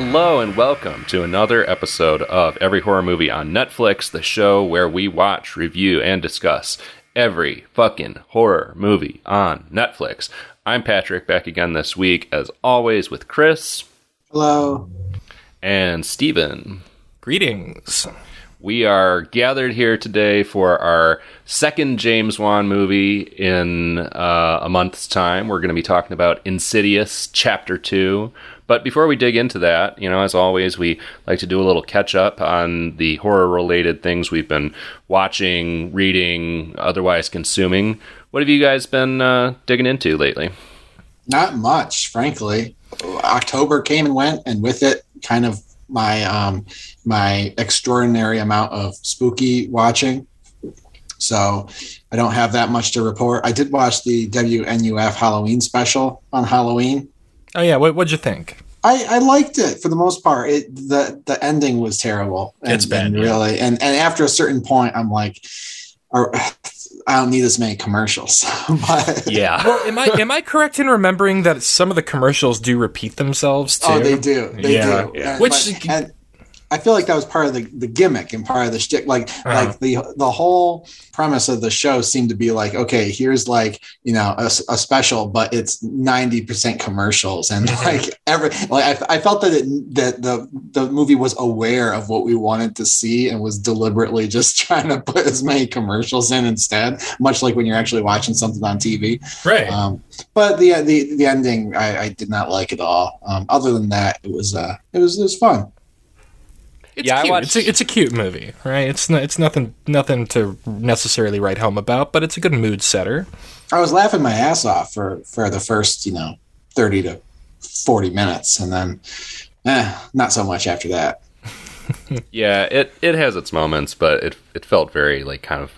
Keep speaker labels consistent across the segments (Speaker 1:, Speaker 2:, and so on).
Speaker 1: Hello and welcome to another episode of Every Horror Movie on Netflix, the show where we watch, review, and discuss every fucking horror movie on Netflix. I'm Patrick, back again this week, as always, with Chris.
Speaker 2: Hello.
Speaker 1: And Steven.
Speaker 3: Greetings.
Speaker 1: We are gathered here today for our second James Wan movie in uh, a month's time. We're going to be talking about Insidious Chapter 2. But before we dig into that, you know, as always, we like to do a little catch up on the horror related things we've been watching, reading, otherwise consuming. What have you guys been uh, digging into lately?
Speaker 2: Not much, frankly. October came and went, and with it, kind of my um, my extraordinary amount of spooky watching. So I don't have that much to report. I did watch the WNUF Halloween special on Halloween.
Speaker 3: Oh yeah, what what'd you think?
Speaker 2: I, I liked it for the most part. It the the ending was terrible. And,
Speaker 3: It's bad,
Speaker 2: and
Speaker 3: yeah.
Speaker 2: really. And and after a certain point, I'm like, are, I don't need as many commercials. but
Speaker 1: Yeah.
Speaker 3: Well, am I am I correct in remembering that some of the commercials do repeat themselves too?
Speaker 2: Oh, they do. They
Speaker 3: Yeah,
Speaker 2: do.
Speaker 1: yeah.
Speaker 2: And,
Speaker 3: Which-
Speaker 2: but- and I feel like that was part of the, the gimmick and part of the shtick. Like
Speaker 3: Uh-huh.
Speaker 2: like the the whole premise of the show seemed to be like, okay, here's like you know a special, but it's ninety percent commercials and
Speaker 3: Mhm.
Speaker 2: like every like I, I felt that it that the the movie was aware of what we wanted to see and was deliberately just trying to put as many commercials in instead, much like when you're actually watching something on TV.
Speaker 3: right.
Speaker 2: Um, but the the the ending I, I did not like at all. Um, other than that, it was uh it was it was fun.
Speaker 3: It's
Speaker 1: yeah, I watched-
Speaker 3: It's a, it's a cute movie, right? It's not, it's nothing nothing to necessarily write home about, but it's a good mood setter.
Speaker 2: I was laughing my ass off for for the first you know thirty to forty minutes, and then eh, not so much after that.
Speaker 1: Yeah, it, it has its moments, but it it felt very like kind of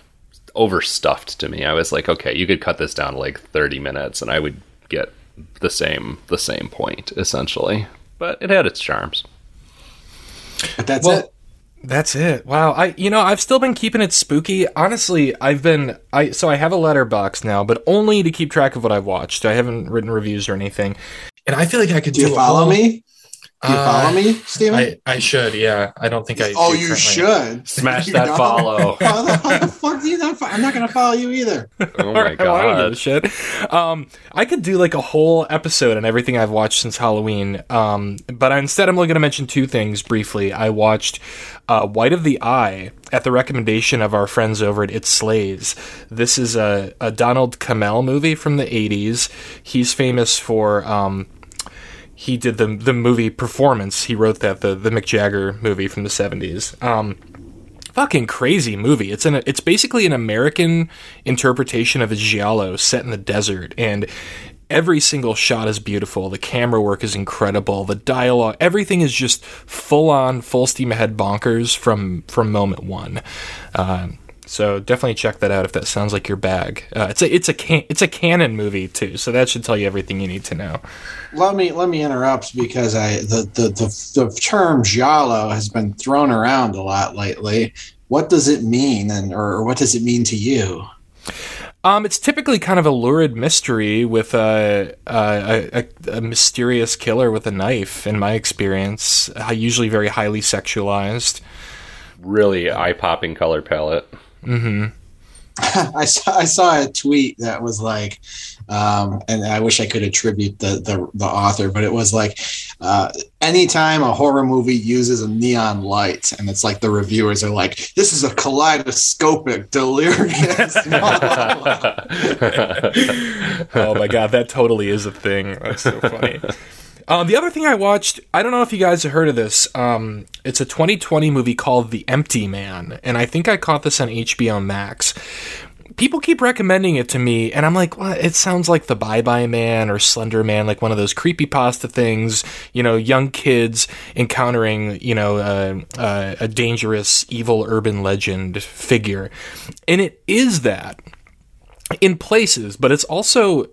Speaker 1: overstuffed to me. I was like, okay, you could cut this down to like 30 minutes and I would get the same the same point essentially. But it had its charms.
Speaker 2: But that's
Speaker 3: Well,
Speaker 2: it.
Speaker 3: That's it. Wow. I you know, I've still been keeping it spooky. Honestly, I've been I so I have a Letterboxd now, but only to keep track of what I've watched. I haven't written reviews or anything. And I feel like I could
Speaker 2: Do you
Speaker 3: a
Speaker 2: follow
Speaker 3: whole-
Speaker 2: me? Do you
Speaker 3: Uh,
Speaker 2: follow me, Steven?
Speaker 3: I, I should, yeah. I don't think I
Speaker 2: oh, you
Speaker 3: currently.
Speaker 2: should
Speaker 1: Smash
Speaker 2: You
Speaker 1: that
Speaker 2: know?
Speaker 1: follow.
Speaker 2: How the, how the fuck do you not? fo- I'm not going to follow you either.
Speaker 1: Oh
Speaker 3: All
Speaker 1: my
Speaker 3: right, well, I don't give a shit. Um, I could do like a whole episode on everything I've watched since Halloween. Um, but instead, I'm only going to mention two things briefly. I watched uh, White of the Eye at the recommendation of our friends over at It Slays. This is a, a Donald Cammell movie from the 80s. He's famous for. Um, he did the the movie Performance. He wrote that the the Mick Jagger movie from the 70s. Um, fucking crazy movie. It's an it's basically an American interpretation of a giallo set in the desert and every single shot is beautiful. The camera work is incredible. The dialogue, everything is just full on full steam ahead bonkers from from moment 1. Um so definitely check that out if that sounds like your bag. Uh, it's a it's a can, it's a canon movie too, so that should tell you everything you need to know.
Speaker 2: Let me let me interrupt because I the the the, the term giallo has been thrown around a lot lately. What does it mean, and or what does it mean to you?
Speaker 3: Um, it's typically kind of a lurid mystery with a, a, a, a mysterious killer with a knife. In my experience, uh, usually very highly sexualized.
Speaker 1: Really eye-popping color palette.
Speaker 2: I saw I saw a tweet that was like, um, and I wish I could attribute the the, the author, but it was like, uh, anytime a horror movie uses a neon light, and it's like the reviewers are like, this is a kaleidoscopic delirious.
Speaker 3: oh my god, that totally is a thing. That's so funny. Um, the other thing I watched, I don't know if you guys have heard of this. Um, it's a 2020 movie called The Empty Man, and I think I caught this on HBO Max. People keep recommending it to me, and I'm like, well, it sounds like The Bye Bye Man or Slender Man, like one of those creepy pasta things. You know, young kids encountering, you know, uh, uh, a dangerous, evil urban legend figure, and it is that in places, but it's also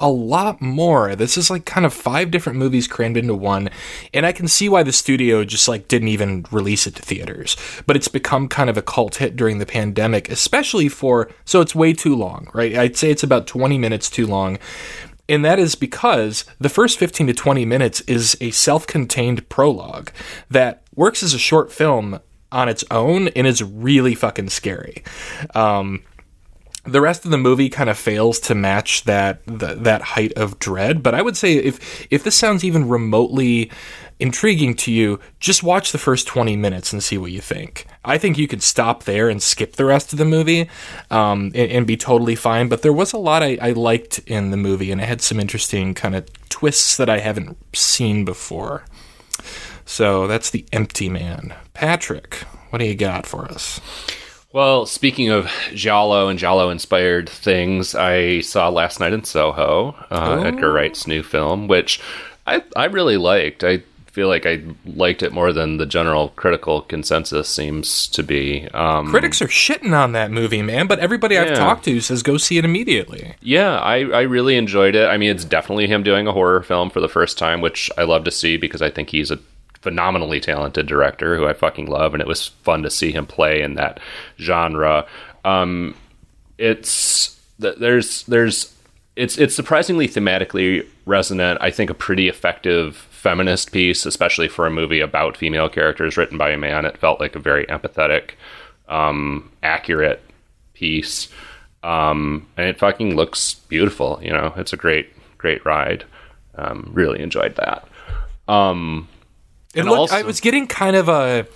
Speaker 3: a lot more. This is like kind of five different movies crammed into one, and I can see why the studio just like didn't even release it to theaters. But it's become kind of a cult hit during the pandemic, especially for so it's way too long, right? I'd say it's about 20 minutes too long. And that is because the first 15 to 20 minutes is a self contained prologue that works as a short film on its own and is really fucking scary. Um, the rest of the movie kind of fails to match that the, that height of dread. But I would say if if this sounds even remotely intriguing to you, just watch the first twenty minutes and see what you think. I think you could stop there and skip the rest of the movie um, and, and, be totally fine. But there was a lot I, I liked in the movie, and it had some interesting kind of twists that I haven't seen before. So that's the Empty Man, Patrick. What do you got for us?
Speaker 1: Well, speaking of Giallo and Giallo inspired things, I saw last night in Soho, uh,
Speaker 3: Oh.
Speaker 1: Edgar Wright's new film, which I, I really liked. I feel like I liked it more than the general critical consensus seems to be. Um,
Speaker 3: Critics are shitting on that movie, man, but everybody I've talked to says go see it immediately.
Speaker 1: Yeah, I, I really enjoyed it. I mean, it's definitely him doing a horror film for the first time, which I love to see because I think he's a phenomenally talented director who I fucking love, and it was fun to see him play in that genre. Um, it's there's there's it's it's surprisingly thematically resonant. I think a pretty effective feminist piece, especially for a movie about female characters written by a man. It felt like a very empathetic, um, accurate piece, um, and it fucking looks beautiful. You know, it's a great great ride. Um, really enjoyed that. Um,
Speaker 3: It
Speaker 1: And
Speaker 3: looked, I was getting kind of a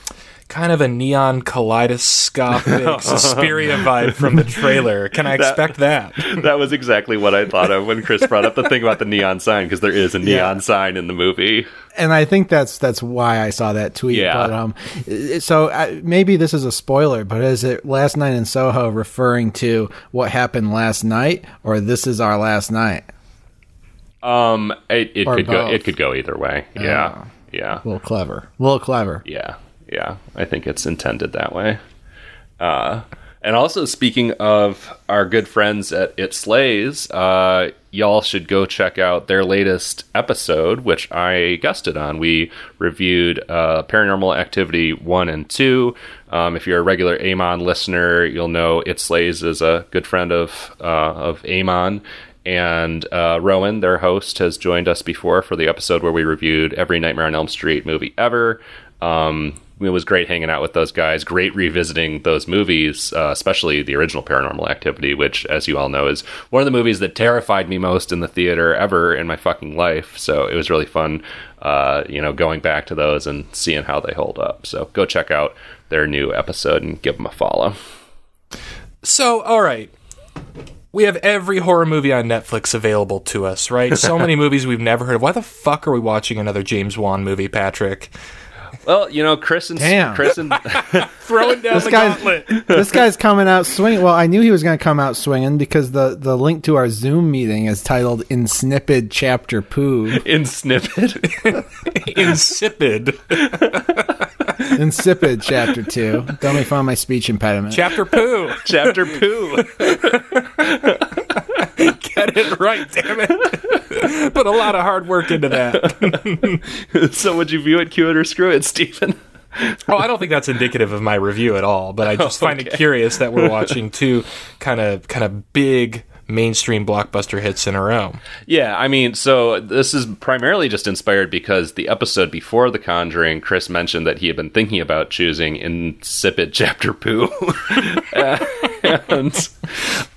Speaker 3: kind of a neon kaleidoscopic Suspiria vibe from the trailer. Can I expect that?
Speaker 1: that was exactly what I thought of when Chris brought up the thing about the neon sign because there is a neon sign in the movie.
Speaker 2: and I think that's that's why I saw that tweet.
Speaker 1: Yeah.
Speaker 2: But um, so uh, maybe this is a spoiler, but is it last night in Soho referring to what happened last night, or this is our last night?
Speaker 1: Um, it, it
Speaker 2: Or
Speaker 1: could go. It could go either way. Yeah, yeah,
Speaker 2: A little clever, a little clever.
Speaker 1: yeah, yeah. I think it's intended that way. Uh, and also speaking of our good friends at It Slays, uh, y'all should go check out their latest episode, which I guested on. We reviewed uh, Paranormal Activity one and two. Um, if you're a regular Amon listener, you'll know It Slays is a good friend of uh, of Amon. And uh, Rowan, their host, has joined us before for the episode where we reviewed every Nightmare on Elm Street movie ever. Um, it was great hanging out with those guys. Great revisiting those movies, uh, especially the original Paranormal Activity, which, as you all know, is one of the movies that terrified me most in the theater ever in my fucking life. So it was really fun, uh, you know, going back to those and seeing how they hold up. So go check out their new episode and give them a follow.
Speaker 3: So, all right. We have every horror movie on Netflix available to us, right? So many movies we've never heard of. Why the fuck are we watching another James Wan movie, Patrick?
Speaker 1: Well, you know, Chris and
Speaker 2: Damn.
Speaker 1: Chris and
Speaker 3: Throwing down
Speaker 2: This
Speaker 3: the
Speaker 2: guy's
Speaker 3: gauntlet.
Speaker 2: this guy's coming out swinging. Well, I knew he was going to come out swinging because the the link to our Zoom meeting is titled "In Snippet Chapter Poo."
Speaker 1: in snippet.
Speaker 3: Insipid.
Speaker 2: Insipid Chapter Two. Don't make fun of my speech impediment.
Speaker 3: Chapter poo.
Speaker 1: Chapter poo.
Speaker 3: Get it right, damn it. Put a lot of hard work into that.
Speaker 1: so would you view it, cue it, or screw it, Stephen?
Speaker 3: Oh, I don't think that's indicative of my review at all, but I just oh, find it curious that we're watching two kind of kind of big mainstream blockbuster hits in a row.
Speaker 1: Yeah, I mean, so this is primarily just inspired because the episode before The Conjuring, Chris mentioned that he had been thinking about choosing Insipid Chapter Poo. and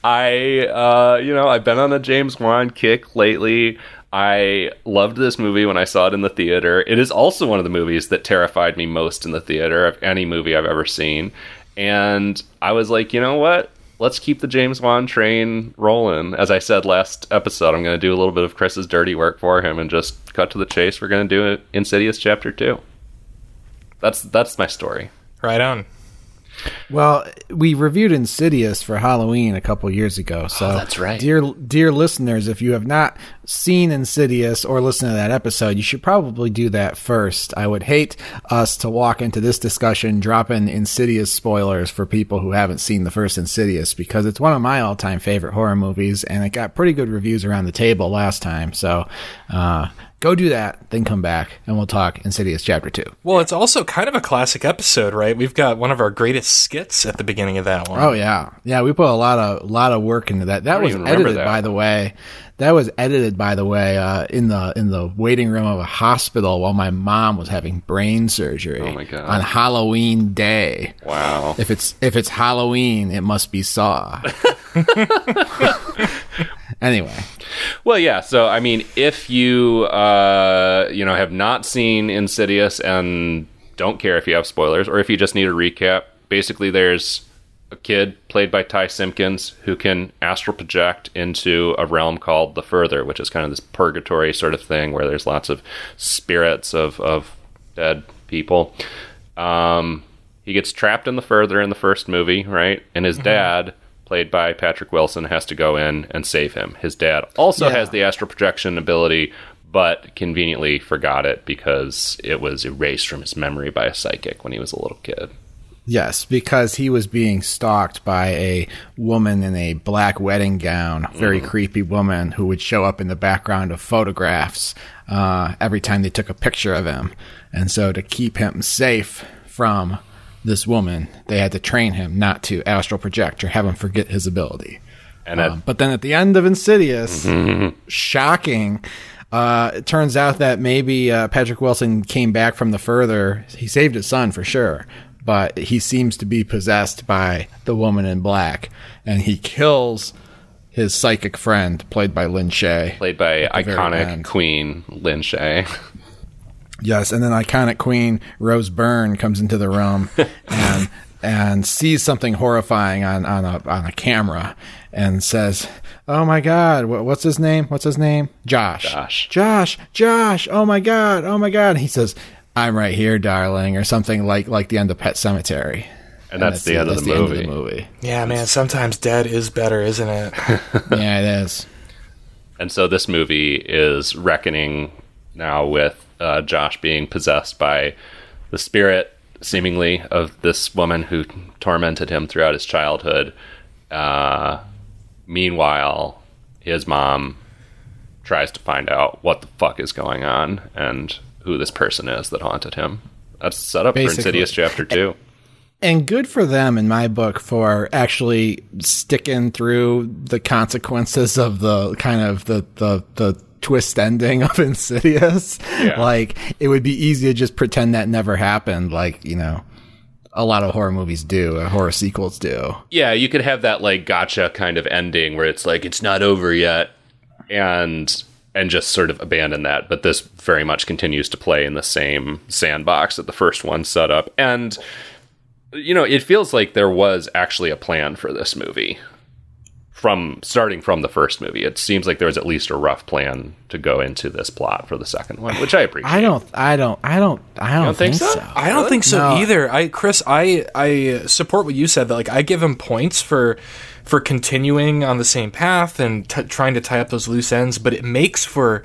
Speaker 1: I, uh, you know, I've been on a James Wan kick lately. I loved this movie when I saw it in the theater. It is also one of the movies that terrified me most in the theater of any movie I've ever seen. And I was like, you know what? Let's keep the James Wan train rolling. As I said last episode, I'm going to do a little bit of Chris's dirty work for him and just cut to the chase. We're going to do it Insidious Chapter 2. That's that's my story.
Speaker 3: Right on.
Speaker 2: Well, we reviewed Insidious for Halloween a couple years ago. So
Speaker 1: Oh, that's right.
Speaker 2: dear dear listeners. If you have not seen Insidious or listened to that episode, you should probably do that first. I would hate us to walk into this discussion dropping Insidious spoilers for people who haven't seen the first Insidious because it's one of my all time favorite horror movies and it got pretty good reviews around the table last time. So, uh, go do that, then come back and we'll talk Insidious Chapter 2.
Speaker 3: Well, it's also kind of a classic episode, right? We've got one of our greatest skits at the beginning of that one.
Speaker 2: Oh yeah, yeah. We put a lot of lot of work into that. That
Speaker 1: don't
Speaker 2: was edited,
Speaker 1: that.
Speaker 2: by the way. That was edited, by the way, uh, in the in the waiting room of a hospital while my mom was having brain surgery.
Speaker 1: Oh, my God.
Speaker 2: On Halloween day.
Speaker 1: Wow.
Speaker 2: If it's if it's Halloween, it must be Saw. anyway,
Speaker 1: Well, yeah. So, I mean, if you uh, you know have not seen Insidious and don't care if you have spoilers, or if you just need a recap, basically, there's a kid played by Ty Simpkins who can astral project into a realm called the Further, which is kind of this purgatory sort of thing where there's lots of spirits of of dead people. Um, he gets trapped in the Further in the first movie, right? And his dad played by Patrick Wilson, has to go in and save him. His dad also
Speaker 2: Yeah.
Speaker 1: has the astral projection ability, but conveniently forgot it because it was erased from his memory by a psychic when he was a little kid.
Speaker 2: yes, because he was being stalked by a woman in a black wedding gown, very creepy woman who would show up in the background of photographs uh, every time they took a picture of him. And so, to keep him safe from this woman, they had to train him not to astral project or have him forget his ability.
Speaker 1: And
Speaker 2: Um, but then at the end of Insidious, shocking. Uh, it turns out that maybe uh, Patrick Wilson came back from the further. He saved his son for sure, but he seems to be possessed by the woman in black, and he kills his psychic friend, played by Lin Shaye.
Speaker 1: played by iconic. Queen Lin Shaye.
Speaker 2: Yes, and then iconic queen Rose Byrne comes into the room and and sees something horrifying on on a on a camera and says, "Oh my God, wha- what's his name? What's his name? Josh.
Speaker 1: Josh.
Speaker 2: Josh. Josh. Oh my God. Oh my God." He says, "I'm right here, darling," or something like like the end of Pet Sematary.
Speaker 1: And that's, the, end, of
Speaker 2: that's
Speaker 1: the, movie.
Speaker 2: end of the movie.
Speaker 3: Yeah, man, sometimes dead is better, isn't it?
Speaker 2: yeah, it is.
Speaker 1: And so this movie is reckoning now with uh, Josh being possessed by the spirit, seemingly, of this woman who tormented him throughout his childhood. Uh, meanwhile, his mom tries to find out what the fuck is going on and who this person is that haunted him. That's set up
Speaker 2: Basically.
Speaker 1: for Insidious Chapter 2.
Speaker 2: And good for them, in my book, for actually sticking through the consequences of the kind of the the the twist ending of Insidious.
Speaker 1: Yeah.
Speaker 2: Like it would be easy to just pretend that never happened, like you know, a lot of horror movies do, or horror sequels do.
Speaker 1: Yeah, you could have that like gotcha kind of ending where it's like it's not over yet and and just sort of abandon that. But this very much continues to play in the same sandbox that the first one set up. And you know, it feels like there was actually a plan for this movie. From starting from the first movie, it seems like there was at least a rough plan to go into this plot for the second one, which I appreciate.
Speaker 2: I don't, I don't, I don't, I don't,
Speaker 1: think
Speaker 2: think,
Speaker 1: so?
Speaker 2: so.
Speaker 3: I don't think so
Speaker 2: No.
Speaker 3: either. I Chris, I I support what you said that like I give him points for for continuing on the same path and t- trying to tie up those loose ends, but it makes for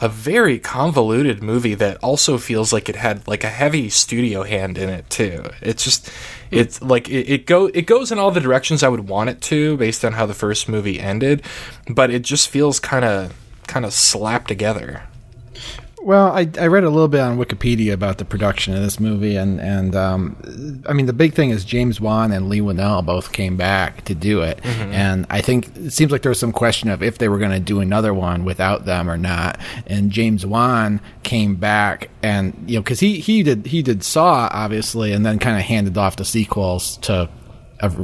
Speaker 3: a very convoluted movie that also feels like it had like a heavy studio hand in it too. It's just it's like it, it go it goes in all the directions I would want it to based on how the first movie ended, but it just feels kind of kind of slapped together.
Speaker 2: Well, I, I read a little bit on Wikipedia about the production of this movie, and and um, I mean the big thing is James Wan and Leigh Whannell both came back to do it, and I think it seems like there was some question of if they were going to do another one without them or not. And James Wan came back, and you know because he he did he did Saw obviously, and then kind of handed off the sequels to,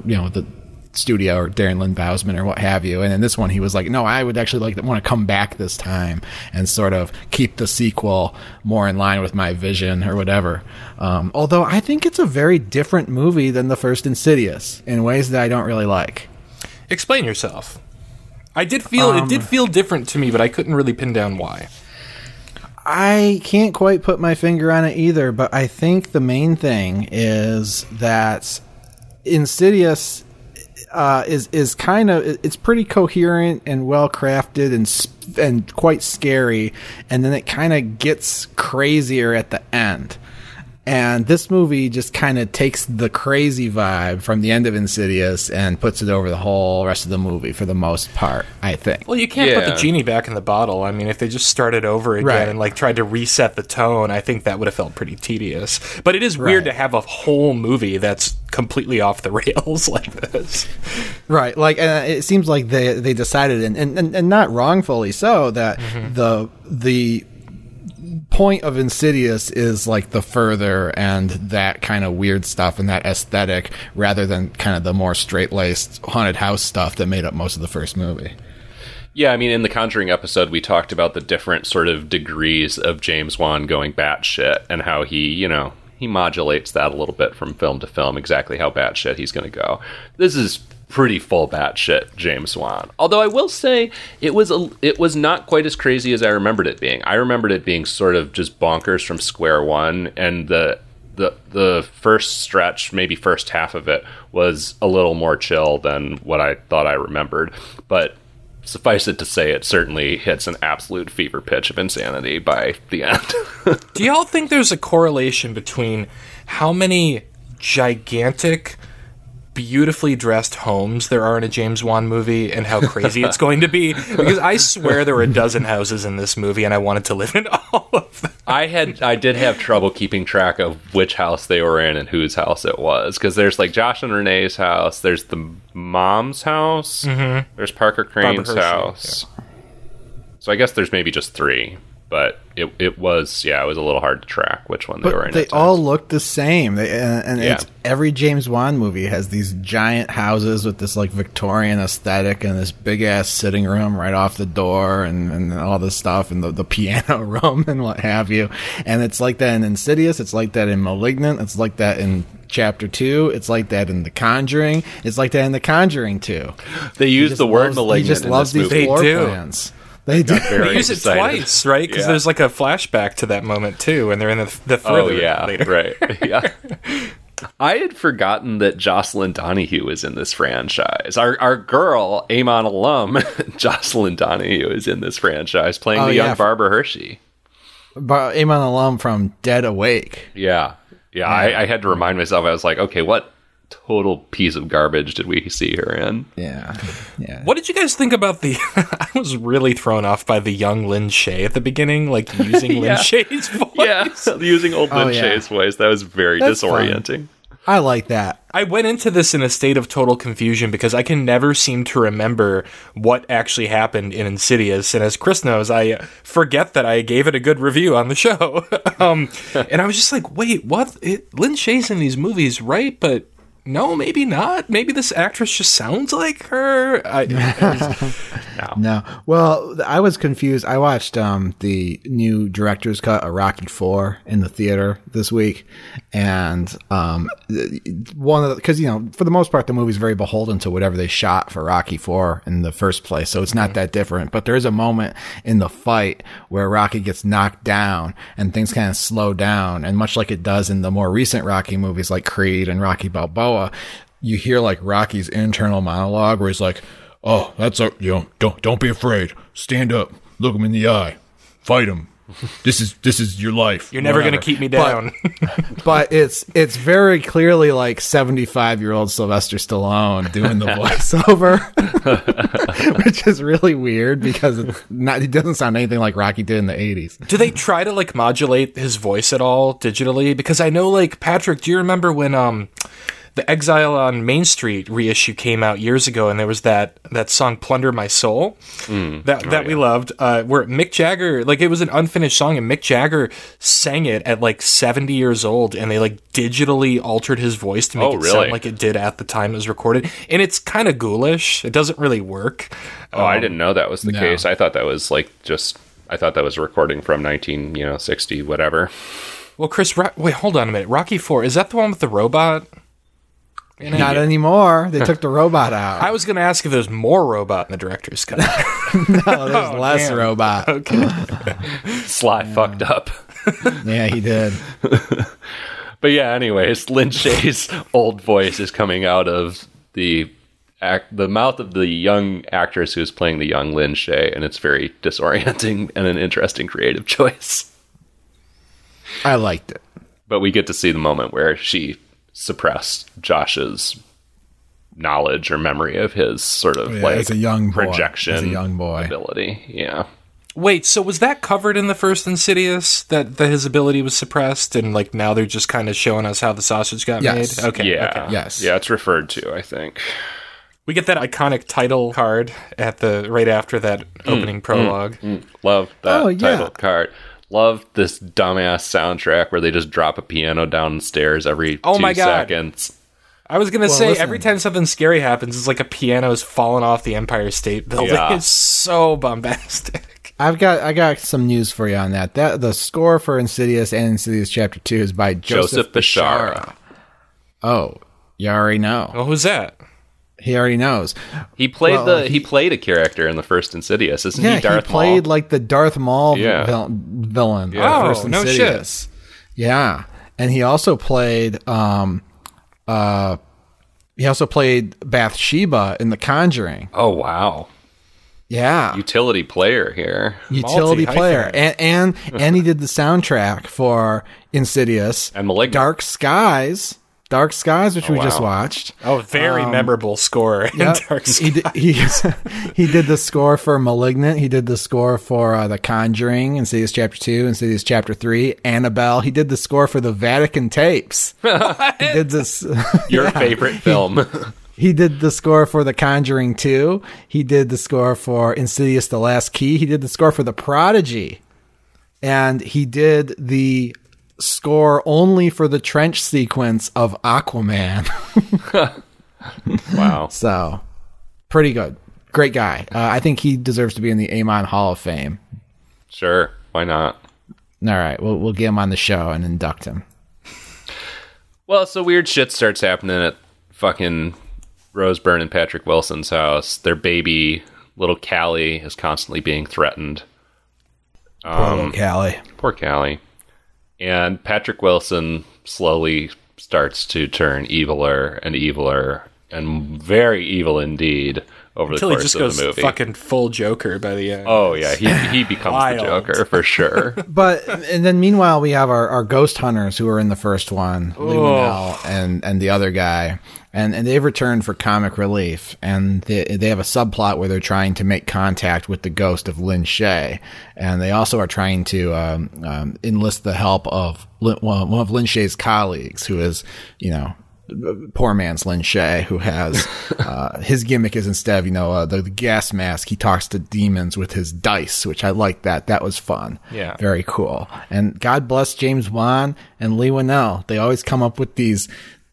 Speaker 2: you know the studio or Darren Lynn Bousman or what have you. And in this one, he was like, no, I would actually like to want to come back this time and sort of keep the sequel more in line with my vision or whatever. Um, although I think it's a very different movie than the first Insidious in ways that I don't really like.
Speaker 3: Explain yourself. I did feel it did feel different to me, but I couldn't really pin down why.
Speaker 2: I can't quite put my finger on it either, but I think the main thing is that Insidious uh, is is kind of it's pretty coherent and well crafted and and quite scary, and then it kind of gets crazier at the end. And this movie just kind of takes the crazy vibe from the end of Insidious and puts it over the whole rest of the movie for the most part, I think.
Speaker 3: Well, you can't put the genie back in the bottle. I mean, if they just started over again
Speaker 2: Right.
Speaker 3: and like tried to reset the tone, I think that would have felt pretty tedious. But it is weird
Speaker 2: Right.
Speaker 3: to have a whole movie that's completely off the rails like this.
Speaker 2: Right, like uh, it seems like they they decided, and and, and, and not wrongfully so, that the the point of Insidious is like the further and that kind of weird stuff and that aesthetic, rather than kind of the more straight laced haunted house stuff that made up most of the first movie.
Speaker 1: Yeah, I mean, in the Conjuring episode, we talked about the different sort of degrees of James Wan going batshit and how he, you know, he modulates that a little bit from film to film, exactly how batshit he's going to go. This is pretty full batshit James Wan. Although I will say it was a, it was not quite as crazy as I remembered it being. I remembered it being sort of just bonkers from square one, and the the the first stretch, maybe first half of it, was a little more chill than what I thought I remembered. But suffice it to say, it certainly hits an absolute fever pitch of insanity by the end.
Speaker 3: Do y'all think there's a correlation between how many gigantic, beautifully dressed homes there are in a James Wan movie and how crazy it's going to be? Because I swear there were a dozen houses in this movie and I wanted to live in all of them.
Speaker 1: I had I did have trouble keeping track of which house they were in and whose house it was because there's like Josh and Renee's house, there's the mom's house, mm-hmm. there's Parker Crane's house. So I guess there's maybe just three, but it it was yeah, it was a little hard to track which one they were in.
Speaker 2: They all
Speaker 1: times.
Speaker 2: look the same, they, and, and
Speaker 1: Yeah.
Speaker 2: it's every James Wan movie has these giant houses with this like Victorian aesthetic and this big ass sitting room right off the door, and, and all this stuff, and the, the piano room and what have you. And it's like that in Insidious. It's like that in Malignant. It's like that in Chapter Two. It's like that in The Conjuring. It's like that in The Conjuring Two.
Speaker 1: they use the word
Speaker 2: loves-
Speaker 1: malignant
Speaker 2: He just
Speaker 1: in
Speaker 2: loves
Speaker 1: this
Speaker 2: these
Speaker 1: movie.
Speaker 3: They
Speaker 2: floor
Speaker 3: do.
Speaker 2: plans. They do.
Speaker 3: They use it twice, right? Because
Speaker 1: Yeah.
Speaker 3: there's like a flashback to that moment too, and they're in the, the
Speaker 1: Oh yeah,
Speaker 3: later.
Speaker 1: right. Yeah. I had forgotten that Jocelin Donahue is in this franchise. Our our girl, Amon alum, Jocelin Donahue is in this franchise, playing
Speaker 2: Oh,
Speaker 1: the
Speaker 2: yeah.
Speaker 1: young Barbara Hershey.
Speaker 2: But Amon alum from Dead Awake.
Speaker 1: Yeah, yeah. I, I had to remind myself. I was like, okay, what total piece of garbage did we see her in?
Speaker 2: Yeah, yeah.
Speaker 3: What did you guys think about the? I was really thrown off by the young Lin Shaye at the beginning, like using
Speaker 1: Yeah.
Speaker 3: Lin Shaye's voice.
Speaker 1: Yeah, using old Lin
Speaker 2: Oh, yeah.
Speaker 1: Shaye's voice. That was very
Speaker 2: That's fun.
Speaker 1: disorienting.
Speaker 2: I like that.
Speaker 3: I went into this in a state of total confusion because I can never seem to remember what actually happened in Insidious. And as Chris knows, I forget that I gave it a good review on the show. um, and I was just like, wait, what? It, Lin Shaye's in these movies, right? But no, maybe not. Maybe this actress just sounds like her. I,
Speaker 2: No. Well, I was confused. I watched um, the new director's cut of Rocky Four in the theater this week, and um, one of because you know for the most part the movie's very beholden to whatever they shot for Rocky Four in the first place, so it's not that different. But there is a moment in the fight where Rocky gets knocked down and things kind of slow down, and much like it does in the more recent Rocky movies like Creed and Rocky Balboa, you hear like Rocky's internal monologue where he's like. Oh, that's a you know. Don't don't be afraid. Stand up. Look him in the eye. Fight him. This is this is your life.
Speaker 3: you're never going to keep me
Speaker 2: But-
Speaker 3: down.
Speaker 2: But it's it's very clearly like seventy five year old Sylvester Stallone doing the voiceover, which is really weird because it's not. It doesn't sound anything like Rocky did in the eighties.
Speaker 3: Do they try to like modulate his voice at all digitally? Because I know, like Patrick, do you remember when um the Exile on Main Street reissue came out years ago, and there was that that song "Plunder My Soul" that that we loved, uh, where Mick Jagger, like it was an unfinished song, and Mick Jagger sang it at like seventy years old, and they like digitally altered his voice to make
Speaker 1: Oh,
Speaker 3: it
Speaker 1: really?
Speaker 3: sound like it did at the time it was recorded, and it's kind of ghoulish. It doesn't really work.
Speaker 1: Oh, I didn't know that was the
Speaker 2: no.
Speaker 1: case. I thought that was like just. I thought that was a recording from nineteen, you know, sixty, whatever.
Speaker 3: Well, Chris, Ro- wait, hold on a minute. Rocky Four is that the one with the robot? In it?
Speaker 2: Not anymore. They took the robot out.
Speaker 3: I was going to ask if there's more robot in the director's cut.
Speaker 2: no, there's oh, less
Speaker 3: damn.
Speaker 2: robot.
Speaker 3: okay.
Speaker 1: Sly fucked up.
Speaker 2: Yeah, he did.
Speaker 1: But yeah, anyways, Lin Shaye's old voice is coming out of the act, the mouth of the young actress who's playing the young Lin Shaye, and it's very disorienting and an interesting creative choice.
Speaker 2: I liked it.
Speaker 1: But we get to see the moment where she suppressed Josh's knowledge or memory of his sort of
Speaker 2: Yeah,
Speaker 1: like
Speaker 2: as a young boy.
Speaker 1: projection
Speaker 2: As a young boy.
Speaker 1: ability. Yeah.
Speaker 3: Wait, so was that covered in the first Insidious that, that his ability was suppressed, and like now they're just kind of showing us how the sausage got
Speaker 2: Yes.
Speaker 3: made? Okay,
Speaker 1: Yeah.
Speaker 3: okay.
Speaker 2: Yes.
Speaker 1: Yeah, it's referred to, I think.
Speaker 3: We get that iconic title card at the right after that mm. opening mm. prologue. Mm.
Speaker 1: Love that
Speaker 2: Oh, yeah.
Speaker 1: title card. Love this dumbass soundtrack where they just drop a piano downstairs every
Speaker 3: Oh
Speaker 1: two
Speaker 3: my God.
Speaker 1: seconds.
Speaker 3: I was gonna
Speaker 2: Well,
Speaker 3: say
Speaker 2: listen.
Speaker 3: every time something scary happens, it's like a piano's falling off the Empire State Building.
Speaker 1: Yeah.
Speaker 3: It's so bombastic.
Speaker 2: I've got I got some news for you on that. That the score for Insidious and Insidious Chapter Two is by Joseph,
Speaker 1: Joseph Bishara.
Speaker 2: Oh, you already know.
Speaker 3: Oh, who's that?
Speaker 2: He already knows.
Speaker 1: He played
Speaker 2: Well,
Speaker 1: the
Speaker 2: he-
Speaker 1: he, played a character in the first Insidious, isn't
Speaker 2: Yeah,
Speaker 1: he? Darth
Speaker 2: he played
Speaker 1: Maul?
Speaker 2: like the Darth Maul
Speaker 1: Yeah.
Speaker 2: vil- villain.
Speaker 1: Yeah.
Speaker 3: Oh,
Speaker 2: first
Speaker 3: no
Speaker 2: Insidious. Yeah, and he also played. Um, uh, he also played Bathsheba in The Conjuring.
Speaker 1: Oh wow,
Speaker 2: Yeah,
Speaker 1: utility player here.
Speaker 2: utility
Speaker 3: Multi-hyphenate.
Speaker 2: player, and and and he did the soundtrack for Insidious
Speaker 1: And Malignant.
Speaker 2: Dark Skies, Dark Skies, which we just watched.
Speaker 3: Oh, very memorable score in
Speaker 2: Yep.
Speaker 3: Dark
Speaker 2: he, did, he he did the score for *Malignant*. He did the score for uh, *The Conjuring*, Insidious Chapter Two, Insidious Chapter Three, *Annabelle*. He did the score for the Vatican tapes. he did this.
Speaker 1: Your favorite film.
Speaker 2: he did the score for *The Conjuring 2. He did the score for *Insidious: The Last Key*. He did the score for *The Prodigy*, and he did the score only for the trench sequence of *Aquaman*.
Speaker 1: wow.
Speaker 2: So, pretty good. Great guy. Uh, I think he deserves to be in the Amon Hall of Fame.
Speaker 1: Sure. Why not?
Speaker 2: All right, we'll we'll get him on the show and induct him.
Speaker 1: Well, so weird shit starts happening at fucking Rose Byrne and Patrick Wilson's house. Their baby, little Callie, is constantly being threatened.
Speaker 2: Poor little Callie.
Speaker 1: Poor Callie. And Patrick Wilson slowly starts to turn eviler and eviler and very evil indeed over
Speaker 3: Until
Speaker 1: the
Speaker 3: he just
Speaker 1: of
Speaker 3: goes
Speaker 1: the movie.
Speaker 3: fucking full Joker by the end.
Speaker 1: oh yeah, he he becomes
Speaker 3: Wild.
Speaker 1: the Joker for sure.
Speaker 2: But and then meanwhile we have our, our ghost hunters who are in the first one, Lee and and the other guy, and and they've returned for comic relief, and they they have a subplot where they're trying to make contact with the ghost of Lin Shaye, and they also are trying to um, um, enlist the help of Lin, one one of Lin Shaye's colleagues, who is you know poor man's Lin Shaye, who has uh, his gimmick is instead of you know uh, the, the gas mask, he talks to demons with his dice, which I like that. That was fun.
Speaker 3: Yeah.
Speaker 2: very cool. And God bless James Wan and Leigh Whannell. They always come up with these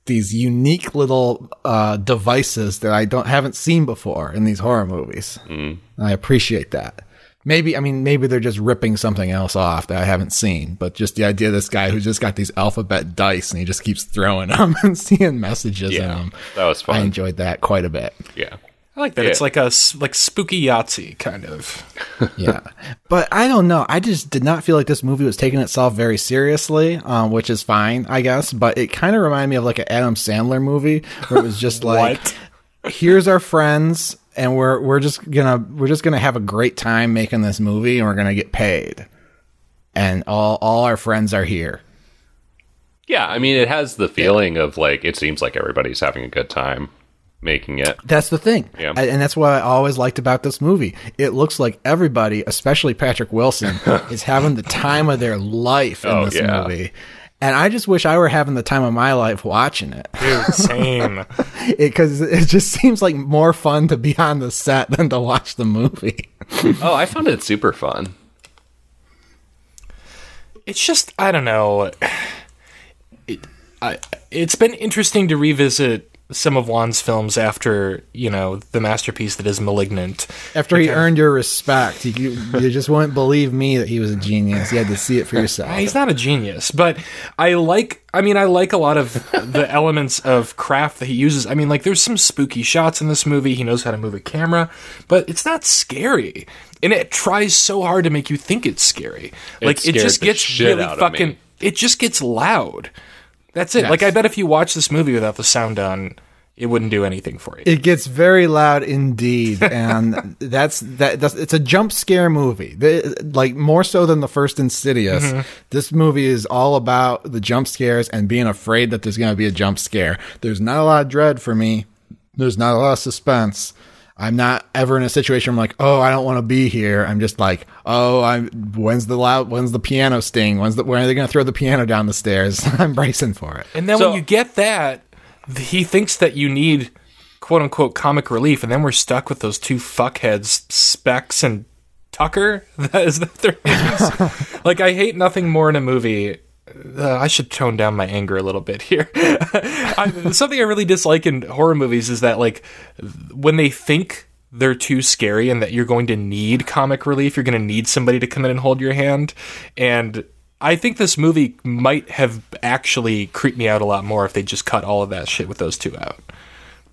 Speaker 2: these unique little uh, devices that I don't haven't seen before in these horror movies. Mm. I appreciate that. Maybe I mean maybe they're just ripping something else off that I haven't seen, but just the idea of this guy who's just got these alphabet dice and he just keeps throwing them and seeing messages in them.
Speaker 1: that was fun.
Speaker 2: I enjoyed that quite a bit.
Speaker 1: Yeah.
Speaker 3: I like that.
Speaker 1: Yeah.
Speaker 3: It's like a like spooky Yahtzee kind of.
Speaker 2: yeah but i don't know i just did not feel like this movie was taking itself very seriously um, which is fine i guess but it kind of reminded me of like an adam sandler movie where it was just like here's our friends and we're we're just gonna we're just gonna have a great time making this movie and we're gonna get paid and all all our friends are here
Speaker 1: Yeah, I mean, it has the feeling of like it seems like everybody's having a good time making it.
Speaker 2: That's the thing.
Speaker 1: Yeah.
Speaker 2: And that's what I always liked about this movie. It looks like everybody, especially Patrick Wilson, is having the time of their life in
Speaker 1: Oh,
Speaker 2: this
Speaker 1: yeah.
Speaker 2: movie. And I just wish I were having the time of my life watching it.
Speaker 3: Dude, same.
Speaker 2: Because it, just seems like more fun to be on the set than to watch the movie.
Speaker 1: Oh, I found it super fun.
Speaker 3: it's just I don't know. It, I, it's been interesting to revisit some of Wan's films after you know the masterpiece that is *Malignant*.
Speaker 2: After he earned your respect, you, you just wouldn't believe me that he was a genius. You had to see it for yourself.
Speaker 3: He's not a genius, but I like. I mean, I like a lot of the elements of craft that he uses. I mean, like there's some spooky shots in this movie. He knows how to move a camera, but it's not scary, and it tries so hard to make you think it's scary. Like it
Speaker 1: scared
Speaker 3: just gets really fucking.
Speaker 1: me.
Speaker 3: It just gets loud. That's it.
Speaker 2: Yes.
Speaker 3: Like I bet if you watch this movie without the sound on, it wouldn't do anything for you.
Speaker 2: It gets very loud indeed, and that's that. That's, it's a jump scare movie, the, like more so than the first Insidious.
Speaker 3: Mm-hmm.
Speaker 2: This movie is all about the jump scares and being afraid that there's going to be a jump scare. There's not a lot of dread for me. There's not a lot of suspense. I'm not ever in a situation where I'm like, oh, I don't want to be here. I'm just like, oh, I'm. When's the loud? When's the piano sting? When's the? When are they going to throw the piano down the stairs? I'm bracing for it.
Speaker 3: And then
Speaker 1: So-
Speaker 3: when you get that, he thinks that you need quote unquote comic relief, and then we're stuck with those two fuckheads, Specs and Tucker. That is that their names? like, I hate nothing more in a movie. Uh, I should tone down my anger a little bit here. I, something I really dislike in horror movies is that, like, when they think they're too scary and that you're going to need comic relief, you're going to need somebody to come in and hold your hand. And I think this movie might have actually creeped me out a lot more if they just cut all of that shit with those two out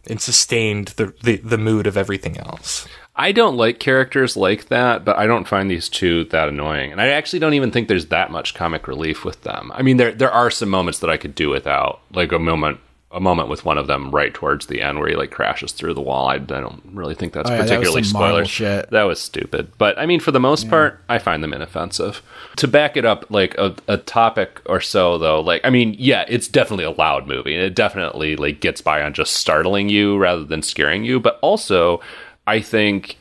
Speaker 3: and sustained the the, the mood of everything else.
Speaker 1: I don't like characters like that, but I don't find these two that annoying. And I actually don't even think there's that much comic relief with them. I mean, there there are some moments that I could do without, like a moment a moment with one of them right towards the end where he like crashes through the wall. I, I don't really think that's
Speaker 2: Oh, yeah,
Speaker 1: particularly
Speaker 2: Marvel
Speaker 1: spoiler
Speaker 2: shit.
Speaker 1: That was stupid. But I mean, for the most part, I find them inoffensive. To back it up, like a, a topic or so, though, like I mean, yeah, it's definitely a loud movie, and it definitely like gets by on just startling you rather than scaring you. But also, I think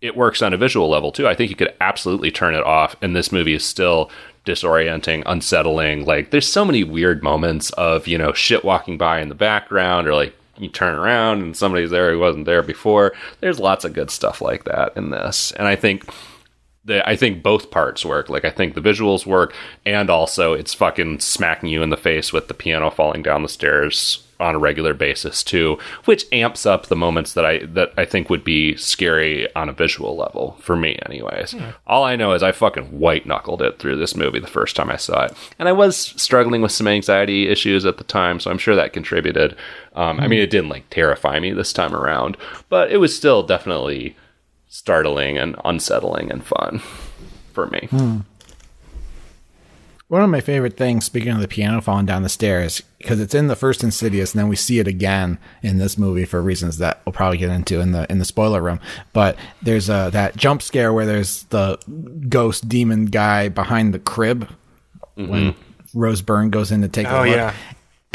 Speaker 1: it works on a visual level too. I think you could absolutely turn it off, and this movie is still disorienting, unsettling. Like, there's so many weird moments of you know shit walking by in the background, or like you turn around and somebody's there who wasn't there before. There's lots of good stuff like that in this, and I think. The, I think both parts work. Like I think the visuals work, and also it's fucking smacking you in the face with the piano falling down the stairs on a regular basis too, which amps up the moments that I that I think would be scary on a visual level for me, anyways. All I know is I fucking white knuckled it through this movie the first time I saw it, and I was struggling with some anxiety issues at the time, so I'm sure that contributed. Um, I mean, it didn't like terrify me this time around, but it was still definitely startling and unsettling and fun for me.
Speaker 2: One of my favorite things, speaking of the piano falling down the stairs, because it's in the first Insidious, and then we see it again in this movie for reasons that we'll probably get into in the in the spoiler room. But there's uh, that jump scare where there's the ghost demon guy behind the crib when Rose Byrne goes in to take a
Speaker 3: Oh,
Speaker 2: look.
Speaker 3: yeah.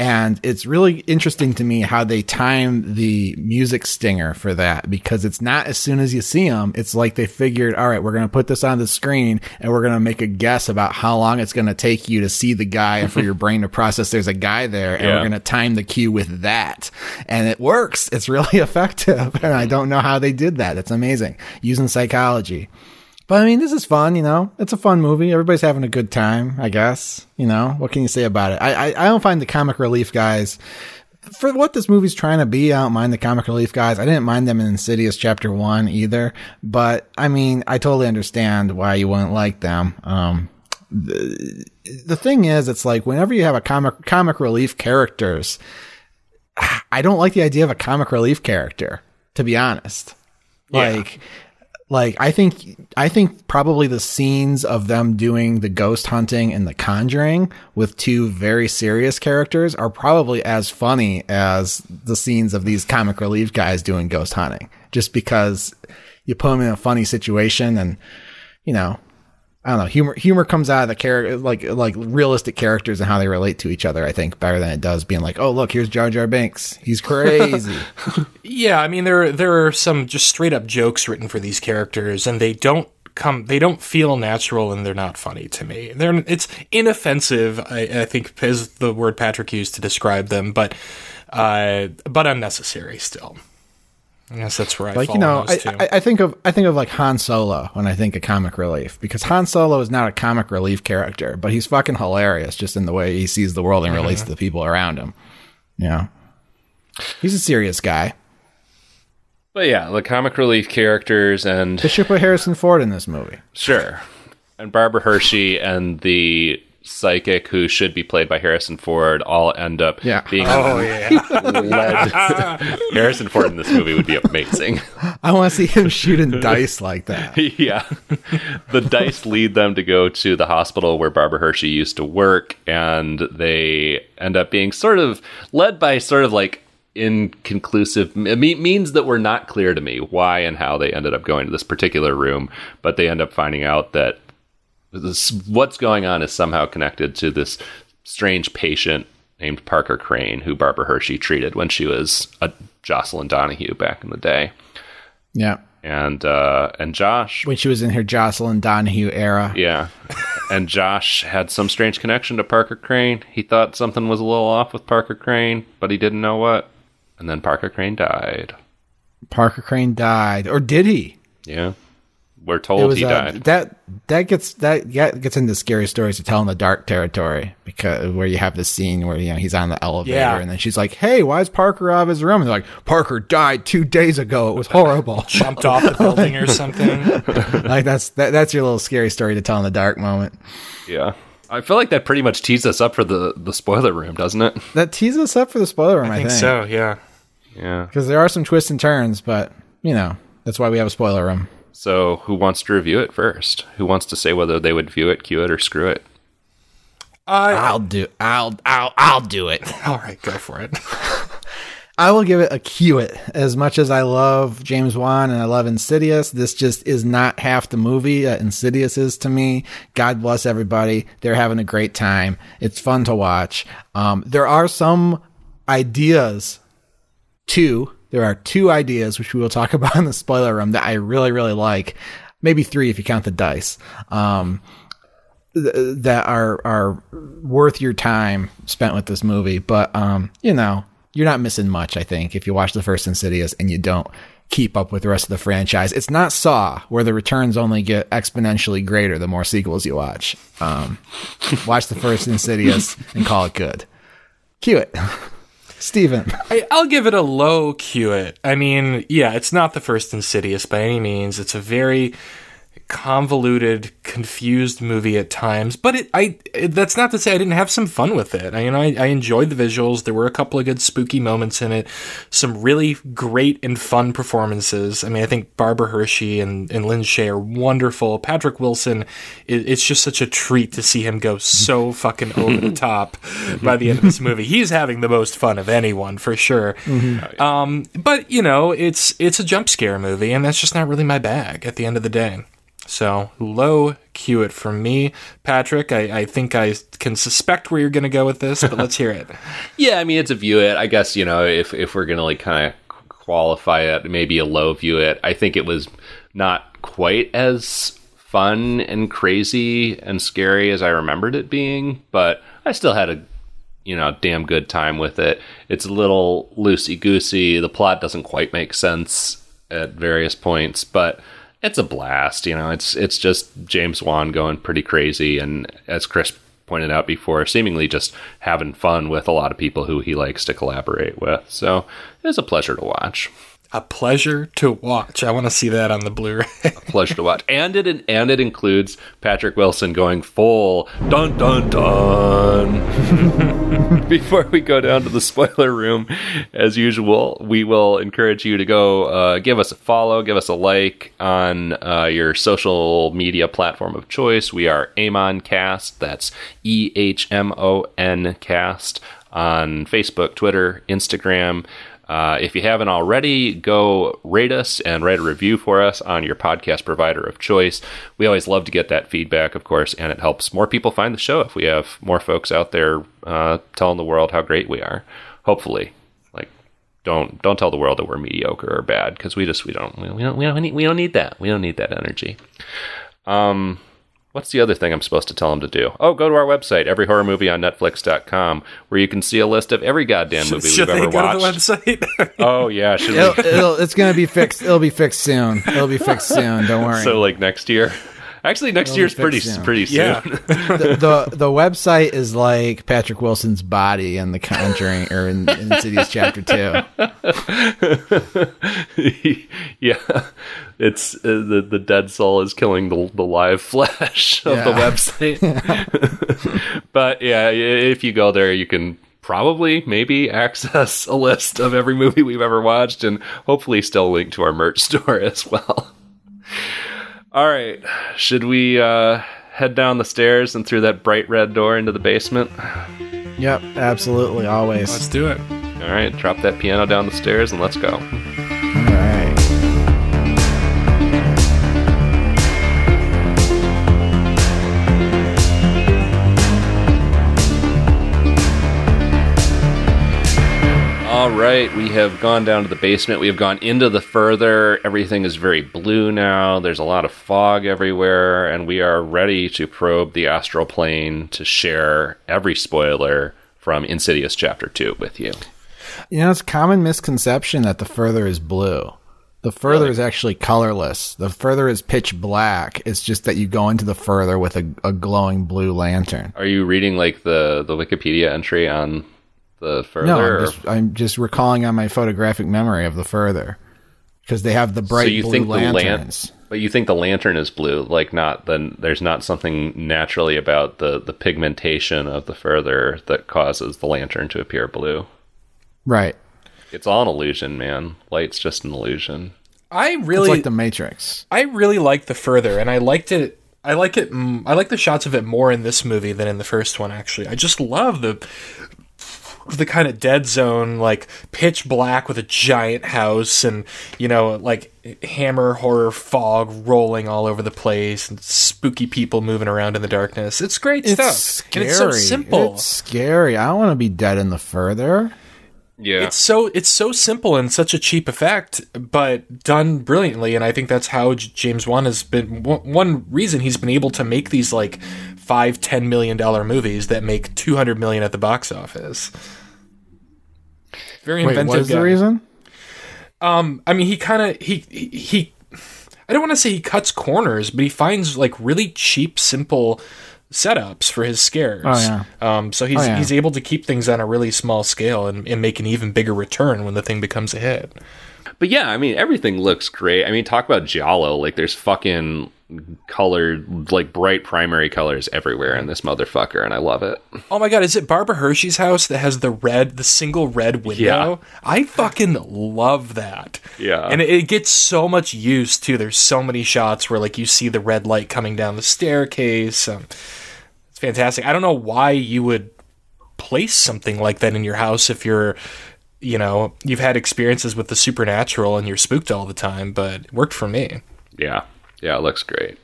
Speaker 2: And it's really interesting to me how they time the music stinger for that because it's not as soon as you see them. It's like they figured, all right, we're going to put this on the screen and we're going to make a guess about how long it's going to take you to see the guy and for your brain to process there's a guy there. And
Speaker 1: Yeah.
Speaker 2: we're going to time the cue with that. And it works. It's really effective. And I don't know how they did that. It's amazing using psychology. But I mean, this is fun, you know. It's a fun movie. Everybody's having a good time, I guess. You know, what can you say about it? I I, I don't find the comic relief guys for what this movie's trying to be. I don't mind the comic relief guys. I didn't mind them in Insidious Chapter One either. But I mean, I totally understand why you wouldn't like them. Um, the, the thing is, it's like whenever you have a comic comic relief characters, I don't like the idea of a comic relief character. To be honest, like like I think I think probably the scenes of them doing the ghost hunting and the conjuring with two very serious characters are probably as funny as the scenes of these comic relief guys doing ghost hunting. Just because you put them in a funny situation and you know I don't know humor humor comes out of the character like like realistic characters and how they relate to each other I think better than it does being like oh look here's Jar Jar Binks he's crazy
Speaker 3: Yeah, I mean there there are some just straight up jokes written for these characters, and they don't come they don't feel natural and they're not funny to me. They're it's inoffensive. I, I think is the word Patrick used to describe them, but uh, but unnecessary still. I guess that's right.
Speaker 2: Like you know I. I, I think of i think of like han solo when i think of comic relief because han solo is not a comic relief character but he's fucking hilarious just in the way he sees the world and mm-hmm. relates to the people around him you know he's a serious guy
Speaker 1: But yeah, the comic relief characters and
Speaker 2: they should put harrison ford in this movie
Speaker 1: Sure. And Barbara Hershey and the psychic who should be played by Harrison Ford all end up
Speaker 2: Yeah.
Speaker 1: being
Speaker 3: oh yeah,
Speaker 1: led. Harrison Ford in this movie would be amazing.
Speaker 2: i want to see him shooting dice like that
Speaker 1: yeah. The dice lead them to go to the hospital where Barbara Hershey used to work, and they end up being sort of led by sort of like inconclusive it me- means that we're not clear to me why and how they ended up going to this particular room, but they end up finding out that this, what's going on is somehow connected to this strange patient named Parker Crane, who Barbara Hershey treated when she was a Jocelin Donahue back in the day.
Speaker 2: Yeah.
Speaker 1: And uh, and Josh,
Speaker 2: When she was in her Jocelin Donahue era.
Speaker 1: yeah, and Josh had some strange connection to Parker Crane. He thought something was a little off with Parker Crane, but he didn't know what. And then Parker Crane died.
Speaker 2: Parker Crane died. Or did he?
Speaker 1: Yeah, we're told
Speaker 2: was
Speaker 1: he
Speaker 2: uh,
Speaker 1: died.
Speaker 2: that that gets that get- gets into scary stories to tell in the dark territory because where you have the scene where you know he's on the elevator
Speaker 3: Yeah.
Speaker 2: and then she's like, "Hey, why is Parker out of his room?" And they're like, "Parker died two days ago. It was horrible."
Speaker 3: Jumped off the building or something.
Speaker 2: like that's that, that's your little scary story to tell in the dark moment.
Speaker 1: Yeah. I feel like that pretty much tees us up for the, the spoiler room, doesn't it?
Speaker 2: That teases us up for the spoiler room. I,
Speaker 3: I think so, yeah.
Speaker 1: Yeah.
Speaker 2: because there are some twists and turns, but you know that's why we have a spoiler room.
Speaker 1: So, who wants to review it first? Who wants to say whether they would view it, cue it, or screw it?
Speaker 3: Uh,
Speaker 2: I'll do. I'll. I'll. I'll do it.
Speaker 3: all right, go for it.
Speaker 2: I will give it a cue it. As much as I love James Wan and I love Insidious, this just is not half the movie that Insidious is to me. God bless everybody. They're having a great time. It's fun to watch. Um, there are some ideas, two, there are two ideas which we will talk about in the spoiler room that I really, really like. Maybe three if you count the dice. Um, th- that are are worth your time spent with this movie. But um, you know, you're not missing much. I think if you watch the first Insidious and you don't keep up with the rest of the franchise, it's not Saw where the returns only get exponentially greater the more sequels you watch. Um, watch the first Insidious and call it good. Cue it, Steven.
Speaker 3: I, I'll give it a low cue it. I mean, yeah, it's not the first Insidious by any means. It's a very convoluted, confused movie at times, but it, I it, that's not to say I didn't have some fun with it. I, you know, I, I enjoyed the visuals. There were a couple of good spooky moments in it. Some really great and fun performances. I mean, I think Barbara Hershey and, and Lin Shaye are wonderful. Patrick Wilson, it, it's just such a treat to see him go so fucking over the top by the end of this movie. He's having the most fun of anyone for sure. Um, but you know, it's it's a jump scare movie, and that's just not really my bag at the end of the day. So low cue it for me, Patrick. I, I think I can suspect where you're going to go with this, but let's hear it.
Speaker 1: Yeah, I mean, it's a view it. I guess, you know, if, if we're going to like kind of qualify it, maybe a low view it. I think it was not quite as fun and crazy and scary as I remembered it being, but I still had a you know damn good time with it. It's a little loosey goosey. The plot doesn't quite make sense at various points, but it's a blast. You know, it's it's just James Wan going pretty crazy, and as Chris pointed out before, seemingly just having fun with a lot of people who he likes to collaborate with. So it's a pleasure to watch.
Speaker 3: A pleasure to watch. I want to see that on the Blu-ray.
Speaker 1: pleasure to watch. And it and it includes Patrick Wilson going full dun dun dun. Before we go down to the spoiler room, as usual, we will encourage you to go uh, give us a follow, give us a like on uh, your social media platform of choice. We are Ehmon Cast. That's E H M O N Cast on Facebook, Twitter, Instagram. Uh, if you haven't already, go rate us and write a review for us on your podcast provider of choice. We always love to get that feedback, of course, and it helps more people find the show if we have more folks out there uh, telling the world how great we are. Hopefully, like don't don't tell the world that we're mediocre or bad because we just we don't we don't we don't, we don't need we don't need that we don't need that energy. Um, What's the other thing I'm supposed to tell them to do? Oh, go to our website, everyhorrormovieonnetflix.com, where you can see a list of every goddamn movie
Speaker 3: Should
Speaker 1: we've
Speaker 3: they
Speaker 1: ever
Speaker 3: go
Speaker 1: watched.
Speaker 3: to the website?
Speaker 1: Oh yeah, should
Speaker 2: It'll,
Speaker 1: we?
Speaker 2: it'll, it's gonna be fixed. It'll be fixed soon. It'll be fixed soon. Don't worry.
Speaker 1: so like next year. Actually, next
Speaker 2: It'll
Speaker 1: year's pretty
Speaker 2: soon.
Speaker 1: pretty soon.
Speaker 3: yeah.
Speaker 2: the, the the website is like Patrick Wilson's body in The Conjuring or in, in Insidious Chapter Two.
Speaker 1: yeah, it's uh, the the dead soul is killing the the live flesh of the website. but yeah, if you go there, you can probably maybe access a list of every movie we've ever watched, and hopefully still link to our merch store as well. All right, should we uh, head down the stairs and through that bright red door into the basement?
Speaker 2: Yep, absolutely, always.
Speaker 3: Let's do it.
Speaker 1: All right, drop that piano down the stairs and let's go.
Speaker 2: Right,
Speaker 1: we have gone down to the basement. We have gone into the further. Everything is very blue now. There's a lot of fog everywhere, and we are ready to probe the astral plane to share every spoiler from Insidious Chapter 2 with you.
Speaker 2: You know, it's a common misconception that the further is blue. The further is actually colorless. The further is pitch black. It's just that you go into the further with a, a glowing blue lantern.
Speaker 1: Are you reading like the, the Wikipedia entry on the further?
Speaker 2: No, I'm just, I'm just recalling on my photographic memory of the further because they have the bright
Speaker 1: so you
Speaker 2: blue
Speaker 1: think the lan-
Speaker 2: lanterns.
Speaker 1: but you think the lantern is blue, like not then there's not something naturally about the the pigmentation of the further that causes the lantern to appear blue.
Speaker 2: right.
Speaker 1: It's all an illusion, man. Light's just an illusion.
Speaker 3: I
Speaker 2: It's
Speaker 3: really,
Speaker 2: like the Matrix.
Speaker 3: I really like the further, and I liked it. I like it. I like the shots of it more in this movie than in the first one. Actually, I just love the the kind of dead zone, like pitch black with a giant house, and you know, like hammer horror fog rolling all over the place, and spooky people moving around in the darkness. It's great
Speaker 2: It's
Speaker 3: stuff,
Speaker 2: scary.
Speaker 3: and it's so simple.
Speaker 2: It's scary. I don't want to be dead in the further.
Speaker 1: Yeah.
Speaker 3: It's so it's so simple and such a cheap effect, but done brilliantly. And I think that's how J- James Wan has been. One one reason he's been able to make these like five, ten million dollar movies that make two hundred million at the box office. Very
Speaker 2: Wait,
Speaker 3: inventive.
Speaker 2: what is
Speaker 3: guy.
Speaker 2: the reason?
Speaker 3: Um, I mean, he kind of he, he he. I don't want to say he cuts corners, but he finds like really cheap, simple setups for his scares.
Speaker 2: Oh, yeah.
Speaker 3: Um, so he's
Speaker 2: Oh, yeah.
Speaker 3: he's able to keep things on a really small scale and, and make an even bigger return when the thing becomes a hit.
Speaker 1: But yeah, I mean everything looks great. I mean talk about Giallo, like there's fucking colored like bright primary colors everywhere in this motherfucker and I love it.
Speaker 3: Oh my god, is it Barbara Hershey's house that has the red, the single red window?
Speaker 1: Yeah.
Speaker 3: I fucking love that.
Speaker 1: Yeah.
Speaker 3: And it, it gets so much use too. There's so many shots where like you see the red light coming down the staircase. Um, it's fantastic. I don't know why you would place something like that in your house if you're you know, you've had experiences with the supernatural and you're spooked all the time, but it worked for me.
Speaker 1: Yeah. Yeah, it looks great.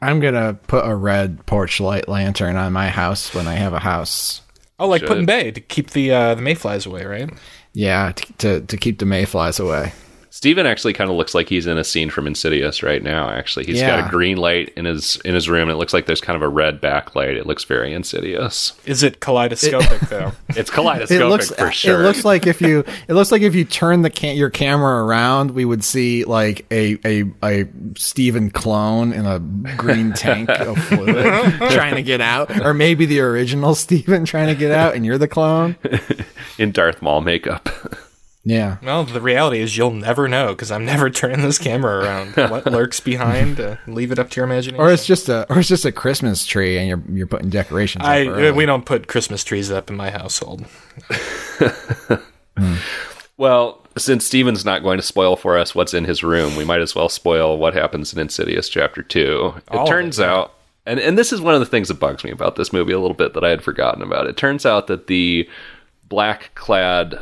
Speaker 2: I'm gonna put a red porch light lantern on my house when I have a house.
Speaker 3: Oh, like
Speaker 1: Should.
Speaker 3: putting bay to keep the uh, the mayflies away, right?
Speaker 2: Yeah, to to, to keep the mayflies away.
Speaker 1: Steven actually kind of looks like he's in a scene from Insidious right now. Actually, he's got a green light in his in his room. And it looks like there's kind of a red backlight. It looks very Insidious.
Speaker 3: Is it kaleidoscopic though?
Speaker 1: It's kaleidoscopic
Speaker 2: It looks
Speaker 1: for sure.
Speaker 2: It looks like if you it looks like if you turn the ca- your camera around, we would see like a a a Steven clone in a green tank of fluid trying to get out, or maybe the original Steven trying to get out, and you're the clone.
Speaker 1: in Darth Maul makeup.
Speaker 2: Yeah.
Speaker 3: Well, the reality is you'll never know because I'm never turning this camera around. What lurks behind? Uh, leave it up to your imagination.
Speaker 2: Or it's just a or it's just a Christmas tree, and you're you're putting decorations. up
Speaker 3: I
Speaker 2: early.
Speaker 3: we don't put Christmas trees up in my household.
Speaker 1: Well, since Steven's not going to spoil for us what's in his room, we might as well spoil what happens in Insidious Chapter 2. It
Speaker 3: All of
Speaker 1: turns
Speaker 3: it, yeah.
Speaker 1: out, and, and this is one of the things that bugs me about this movie a little bit that I had forgotten about. It turns out that the black clad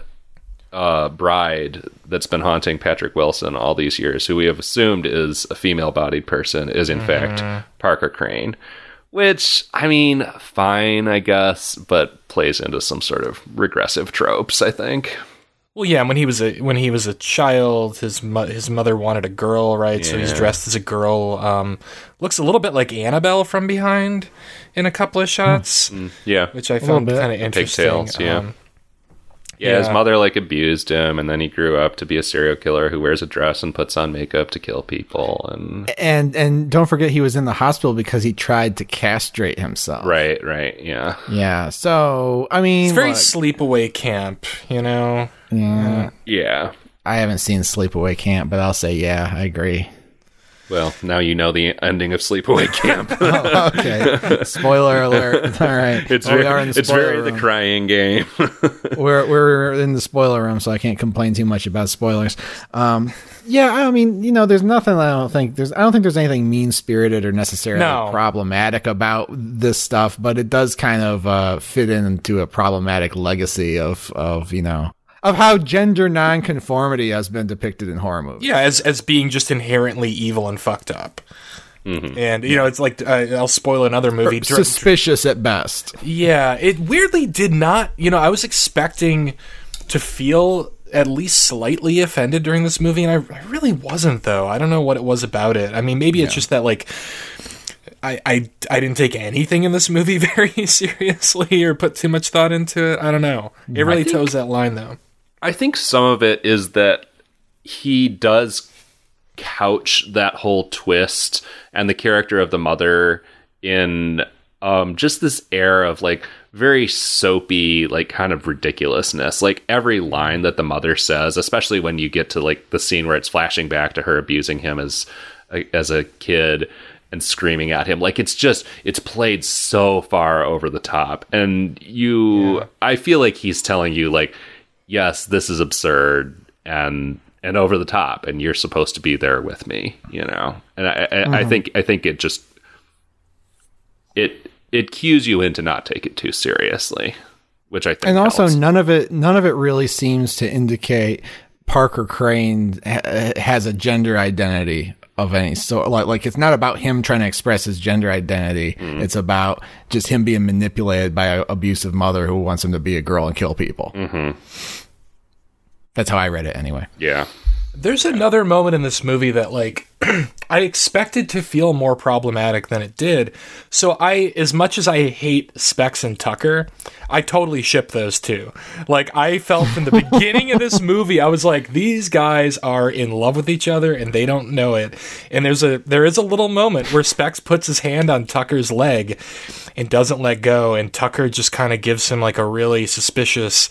Speaker 1: uh, bride that's been haunting Patrick Wilson all these years, who we have assumed is a female bodied person, is in
Speaker 3: Mm-hmm.
Speaker 1: fact Parker Crane. Which, I mean, fine, I guess, but plays into some sort of regressive tropes, I think.
Speaker 3: Well, yeah, when he was a when he was a child, his mo- his mother wanted a girl, right? So he's dressed as a girl. Um, looks a little bit like Annabelle from behind in a couple of shots,
Speaker 1: Yeah.
Speaker 3: which I found kind of interesting.
Speaker 1: Pigtails, yeah.
Speaker 3: Um,
Speaker 1: Yeah, his mother like abused him, and then he grew up to be a serial killer who wears a dress and puts on makeup to kill people. And
Speaker 2: and and don't forget he was in the hospital because he tried to castrate himself.
Speaker 1: right, right, yeah,
Speaker 2: Yeah. So I mean,
Speaker 3: it's very
Speaker 2: look,
Speaker 3: sleepaway camp, you know.
Speaker 2: yeah.
Speaker 1: yeah.
Speaker 2: I haven't seen Sleepaway Camp, but I'll say yeah, I agree.
Speaker 1: Well, now you know the ending of Sleepaway Camp.
Speaker 2: Oh, okay. Spoiler alert. All right.
Speaker 1: it's
Speaker 2: Well, we
Speaker 1: very,
Speaker 2: are in the
Speaker 1: it's very
Speaker 2: room.
Speaker 1: the crying game.
Speaker 2: we're we're in the spoiler room, so I can't complain too much about spoilers. Um, yeah, I mean, you know, there's nothing. I don't think there's. I don't think there's anything mean spirited or necessarily
Speaker 3: No.
Speaker 2: problematic about this stuff, but it does kind of uh, fit into a problematic legacy of of you know of how gender nonconformity has been depicted in horror movies.
Speaker 3: Yeah, as as being just inherently evil and fucked up. And you know, it's like uh, I'll spoil another movie. Dr-
Speaker 2: Suspicious at best.
Speaker 3: Yeah, it weirdly did not. You know, I was expecting to feel at least slightly offended during this movie, and I, I really wasn't. Though I don't know what it was about it. I mean, maybe it's just that like. I, I, I didn't take anything in this movie very seriously or put too much thought into it. I don't know. It really
Speaker 1: think-
Speaker 3: toes that line though.
Speaker 1: I think some of it is that he does couch that whole twist and the character of the mother in um, just this air of like very soapy, like kind of ridiculousness. Like every line that the mother says, especially when you get to like the scene where it's flashing back to her abusing him as as a kid and screaming at him. Like it's just it's played so far over the top. And you i feel like he's telling you like yes this is absurd and and over the top and you're supposed to be there with me you know and i I, I mm-hmm. think i think it just it it cues you in to not take it too seriously which i think
Speaker 2: and also
Speaker 1: helps.
Speaker 2: none of it none of it really seems to indicate Parker Crane ha- has a gender identity of any sort. Like, like it's not about him trying to express his gender identity. It's about just him being manipulated by an abusive mother who wants him to be a girl and kill people. Mm-hmm. That's how I read it anyway.
Speaker 1: yeah
Speaker 3: There's another moment in this movie that like I expected to feel more problematic than it did. So I as much as I hate Specs and Tucker, I totally ship those two. Like I felt from the beginning of this movie I was like these guys are in love with each other and they don't know it. And there's a there is a little moment where Specs puts his hand on Tucker's leg and doesn't let go and Tucker just kind of gives him like a really suspicious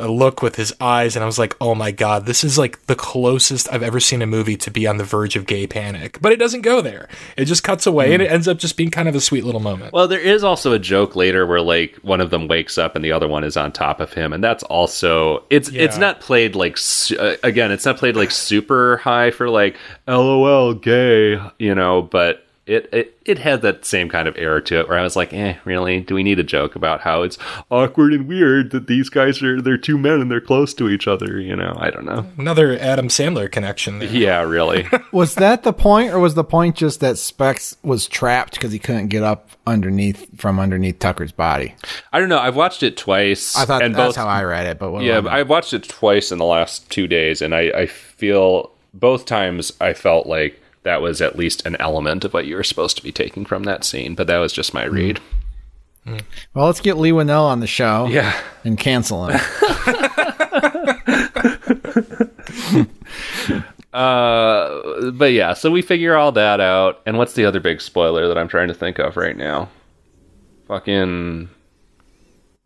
Speaker 3: uh, look with his eyes and I was like, "Oh my god, this is like the closest I've ever seen a movie to be on the verge of gay panic." But it doesn't go there. It just cuts away and it ends up just being kind of a sweet little moment.
Speaker 1: Well, there is also a joke later where like one of them wakes up and the other one is on top of him, and that's also it's it's not played like uh, again, it's not played like super high for like LOL gay, you know, but. It, it it had that same kind of air to it where I was like, eh, really? Do we need a joke about how it's awkward and weird that these guys are they're two men and they're close to each other? You know, I don't know.
Speaker 3: Another Adam Sandler connection there.
Speaker 1: Yeah, really.
Speaker 2: Was that the point, or was the point just that Specs was trapped because he couldn't get up underneath from underneath Tucker's body?
Speaker 1: I don't know. I've watched it twice.
Speaker 2: I thought
Speaker 1: and
Speaker 2: that's
Speaker 1: both,
Speaker 2: how I read it. But what
Speaker 1: Yeah,
Speaker 2: about-
Speaker 1: I watched it twice in the last two days, and I, I feel both times I felt like that was at least an element of what you were supposed to be taking from that scene, but that was just my read.
Speaker 2: well, let's get Leigh Whannell on the show.
Speaker 1: Yeah.
Speaker 2: and cancel him.
Speaker 1: Uh, but yeah, so we figure all that out, and what's the other big spoiler that I'm trying to think of right now? Fucking.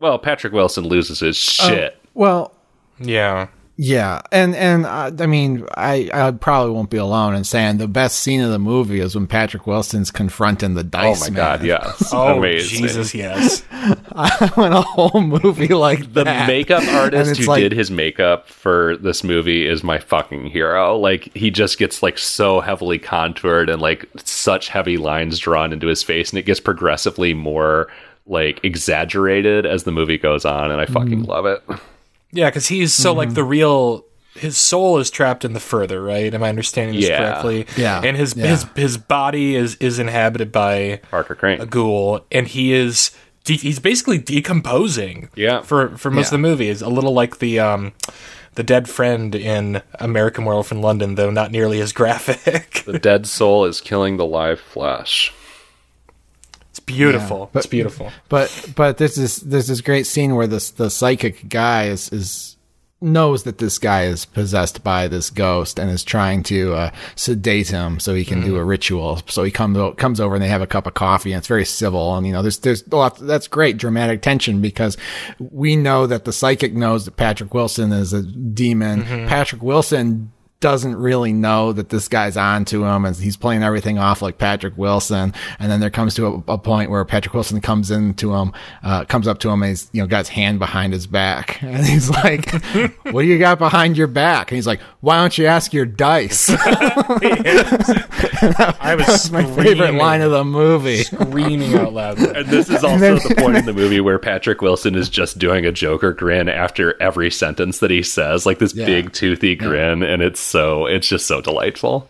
Speaker 1: Well, Patrick Wilson loses his shit.
Speaker 2: well,
Speaker 3: Yeah.
Speaker 2: Yeah, and and uh, I mean, I I probably won't be alone in saying the best scene of the movie is when Patrick Wilson's confronting the dice.
Speaker 1: oh my
Speaker 2: man.
Speaker 1: god, yes.
Speaker 3: Oh
Speaker 1: Amazing.
Speaker 3: Jesus, yes.
Speaker 2: I went a whole movie like
Speaker 1: The
Speaker 2: that.
Speaker 1: makeup artist who
Speaker 2: like-
Speaker 1: did his makeup for this movie is my fucking hero. Like he just gets like so heavily contoured and like such heavy lines drawn into his face and it gets progressively more like exaggerated as the movie goes on and I fucking love it.
Speaker 3: Yeah, because he's so like the real. His soul is trapped in the further, right? Am I understanding this
Speaker 1: Yeah.
Speaker 3: correctly?
Speaker 2: Yeah.
Speaker 3: And his
Speaker 2: Yeah.
Speaker 3: his his body is is inhabited by
Speaker 1: Parker Crane.
Speaker 3: a ghoul, and he is de- he's basically decomposing.
Speaker 1: Yeah.
Speaker 3: For for most of the movie, is a little like the um the dead friend in American Werewolf in London, though not nearly as graphic.
Speaker 1: The dead soul is killing the live flesh.
Speaker 3: It's beautiful.
Speaker 2: but-
Speaker 3: it's beautiful.
Speaker 2: But but there's this there's this great scene where this the psychic guy is is knows that this guy is possessed by this ghost and is trying to uh, sedate him so he can do a ritual. So he comes o- comes over and they have a cup of coffee and it's very civil and you know there's there's a lot that's great dramatic tension because we know that the psychic knows that Patrick Wilson is a demon. Patrick Wilson doesn't really know that this guy's on to him and he's playing everything off like Patrick Wilson. And then there comes to a, a point where Patrick Wilson comes into him, uh, comes up to him and he's, you know, got his hand behind his back and he's like, what do you got behind your back? And he's like, why don't you ask your dice?
Speaker 3: I was,
Speaker 2: That's my favorite line of the movie.
Speaker 3: Screaming out loud.
Speaker 1: And this is also the point in the movie where Patrick Wilson is just doing a Joker grin after every sentence that he says, like this
Speaker 2: Yeah.
Speaker 1: big toothy grin, and it's so it's just so delightful.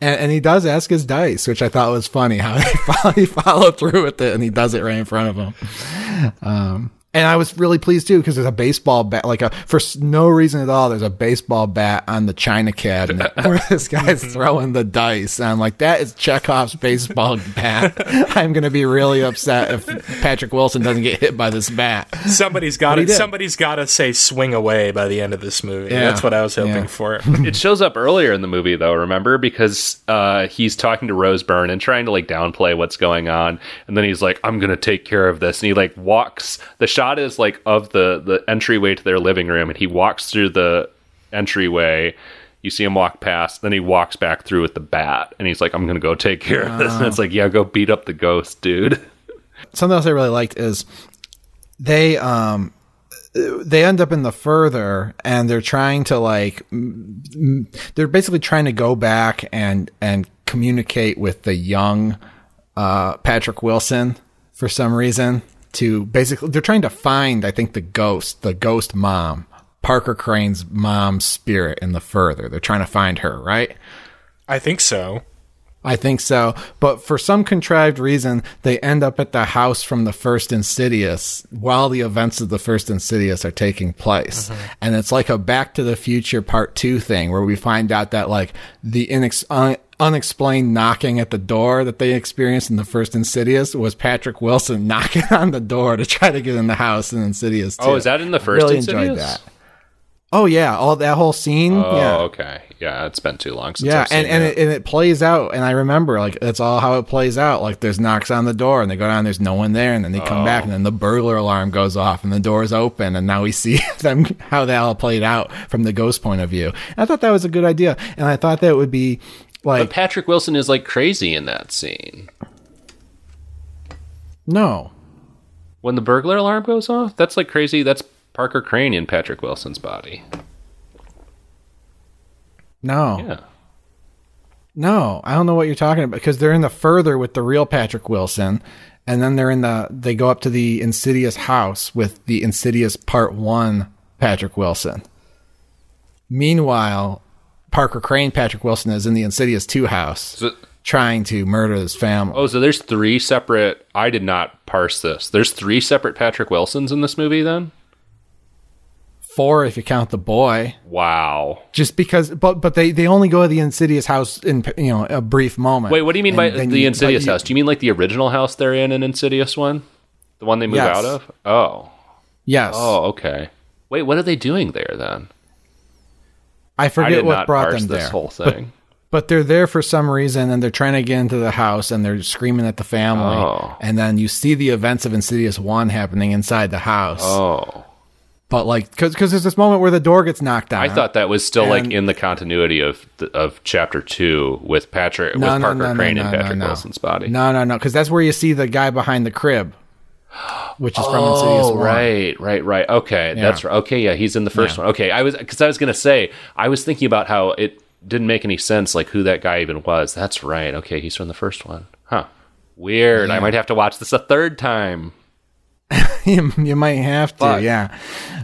Speaker 2: And, and he does ask his dice, which I thought was funny how he, follow, he followed through with it and he does it right in front of him. Um, and I was really pleased too because there's a baseball bat, like a for no reason at all. There's a baseball bat on the china cabinet where this guy's throwing the dice. And I'm like, that is Chekhov's baseball bat. I'm gonna be really upset if Patrick Wilson doesn't get hit by this bat.
Speaker 3: Somebody's got to. Somebody's got to say "swing away" by the end of this movie.
Speaker 2: Yeah.
Speaker 3: That's what I was hoping
Speaker 2: Yeah.
Speaker 3: for.
Speaker 1: it shows up earlier in the movie though remember because uh, he's talking to rose byrne and trying to like downplay what's going on and then he's like i'm gonna take care of this and he like walks the shot is like of the the entryway to their living room and he walks through the entryway. You see him walk past then he walks back through with the bat and he's like i'm gonna go take care of this. And it's like yeah go beat up the ghost dude.
Speaker 2: Something else I really liked is they um they end up in the further and they're trying to like they're basically trying to go back and and communicate with the young uh Patrick Wilson for some reason to basically they're trying to find I think the ghost the ghost mom Parker Crane's mom's spirit in the further they're trying to find her right
Speaker 3: I think so.
Speaker 2: I think so. But for some contrived reason, they end up at the house from the first Insidious while the events of the first Insidious are taking place. Mm-hmm. And it's like a Back to the Future Part 2 thing where we find out that, like, the inex- un- unexplained knocking at the door that they experienced in the first Insidious was Patrick Wilson knocking on the door to try to get in the house in Insidious 2.
Speaker 1: oh is that in the first
Speaker 2: really
Speaker 1: Insidious?
Speaker 2: enjoyed that. Oh, yeah. All that whole scene.
Speaker 1: oh
Speaker 2: yeah.
Speaker 1: okay yeah it's been too long since
Speaker 2: Yeah,
Speaker 1: I've seen
Speaker 2: and, and it, and it plays out, and I remember like that's all how it plays out. Like there's knocks on the door, and they go down, there's no one there, and then they come back, oh. and then the burglar alarm goes off, and the door's open, and now we see them how that all played out from the ghost point of view. And I thought that was a good idea, and I thought that would be
Speaker 1: but
Speaker 2: like
Speaker 1: patrick wilson is like crazy in that scene
Speaker 2: no,
Speaker 1: When the burglar alarm goes off, that's like crazy. That's Parker Crane in Patrick Wilson's body.
Speaker 2: no,
Speaker 1: Yeah.
Speaker 2: no, I don't know what you're talking about because they're in the further with the real Patrick Wilson. And then they're in the, they go up to the Insidious house with the Insidious Part 1 Patrick Wilson. Meanwhile, Parker Crane Patrick Wilson is in the Insidious 2 house
Speaker 1: So,
Speaker 2: trying to murder his family.
Speaker 1: oh, so there's three separate. I did not parse this. There's three separate Patrick Wilsons in this movie. Then,
Speaker 2: Four if you count the boy.
Speaker 1: wow.
Speaker 2: Just because, but but they, they only go to the Insidious house in you know a brief moment.
Speaker 1: Wait, what do you mean by the
Speaker 2: you-
Speaker 1: Insidious
Speaker 2: you-
Speaker 1: house? Do you mean like the original house they're in in Insidious one, the one they move
Speaker 2: Yes.
Speaker 1: out of? Oh,
Speaker 2: Yes.
Speaker 1: oh, okay. Wait, what are they doing there then?
Speaker 2: I
Speaker 1: I
Speaker 2: forget
Speaker 1: did
Speaker 2: what brought them
Speaker 1: this
Speaker 2: there.
Speaker 1: whole
Speaker 2: But-
Speaker 1: thing.
Speaker 2: But they're there for some reason and they're trying to get into the house and they're screaming at the family.
Speaker 1: Oh.
Speaker 2: And then you see the events of Insidious 1 happening inside the house.
Speaker 1: oh,
Speaker 2: But like, cause, cause there's this moment where the door gets knocked down.
Speaker 1: I thought that was still like in the continuity of the, of chapter two with Patrick
Speaker 2: No,
Speaker 1: with
Speaker 2: no,
Speaker 1: Parker
Speaker 2: no,
Speaker 1: Crane and Patrick. Wilson's body.
Speaker 2: No, no, no. Cause that's where you see the guy behind the crib, which is from Insidious
Speaker 1: Oh, right, right, right. Okay, that's right. Okay, yeah, he's in the first
Speaker 2: Yeah.
Speaker 1: one. Okay, I was because I was gonna say I was thinking about how it didn't make any sense, like who that guy even was. That's right. Okay, he's from the first one. Huh. Weird. I might have to watch this a third time.
Speaker 2: you, you might have to,
Speaker 1: Fuck.
Speaker 2: yeah.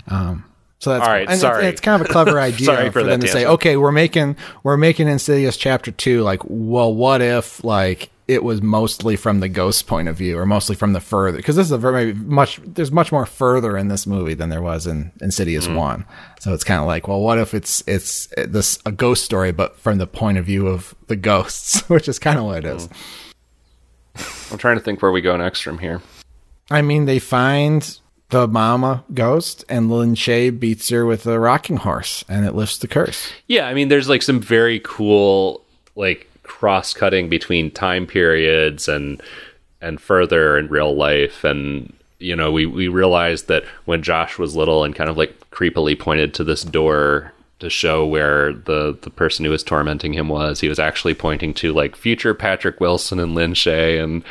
Speaker 2: Um, so that's
Speaker 1: All right,
Speaker 2: and it's-
Speaker 1: sorry.
Speaker 2: It's, kind of a clever idea
Speaker 1: Sorry for
Speaker 2: for, them to say, okay, we're making we're making Insidious Chapter Two. Like, well, what if like it was mostly from the ghost's point of view, or mostly from the further? Because this is a very much there's much more further in this movie than there was in Insidious
Speaker 1: Mm.
Speaker 2: One. So it's kind of like, well, what if it's it's this a ghost story, but from the point of view of the ghosts, which is kind of what it is.
Speaker 1: I'm trying to think where we go next from here.
Speaker 2: I mean, they find the mama ghost, and Lin Shaye beats her with a rocking horse, and it lifts the curse.
Speaker 1: Yeah, I mean, there's like some very cool like cross cutting between time periods and and further in real life, and you know, we we realized that when Josh was little and kind of like creepily pointed to this door to show where the the person who was tormenting him was. He was actually pointing to like future Patrick Wilson and Lin Shaye and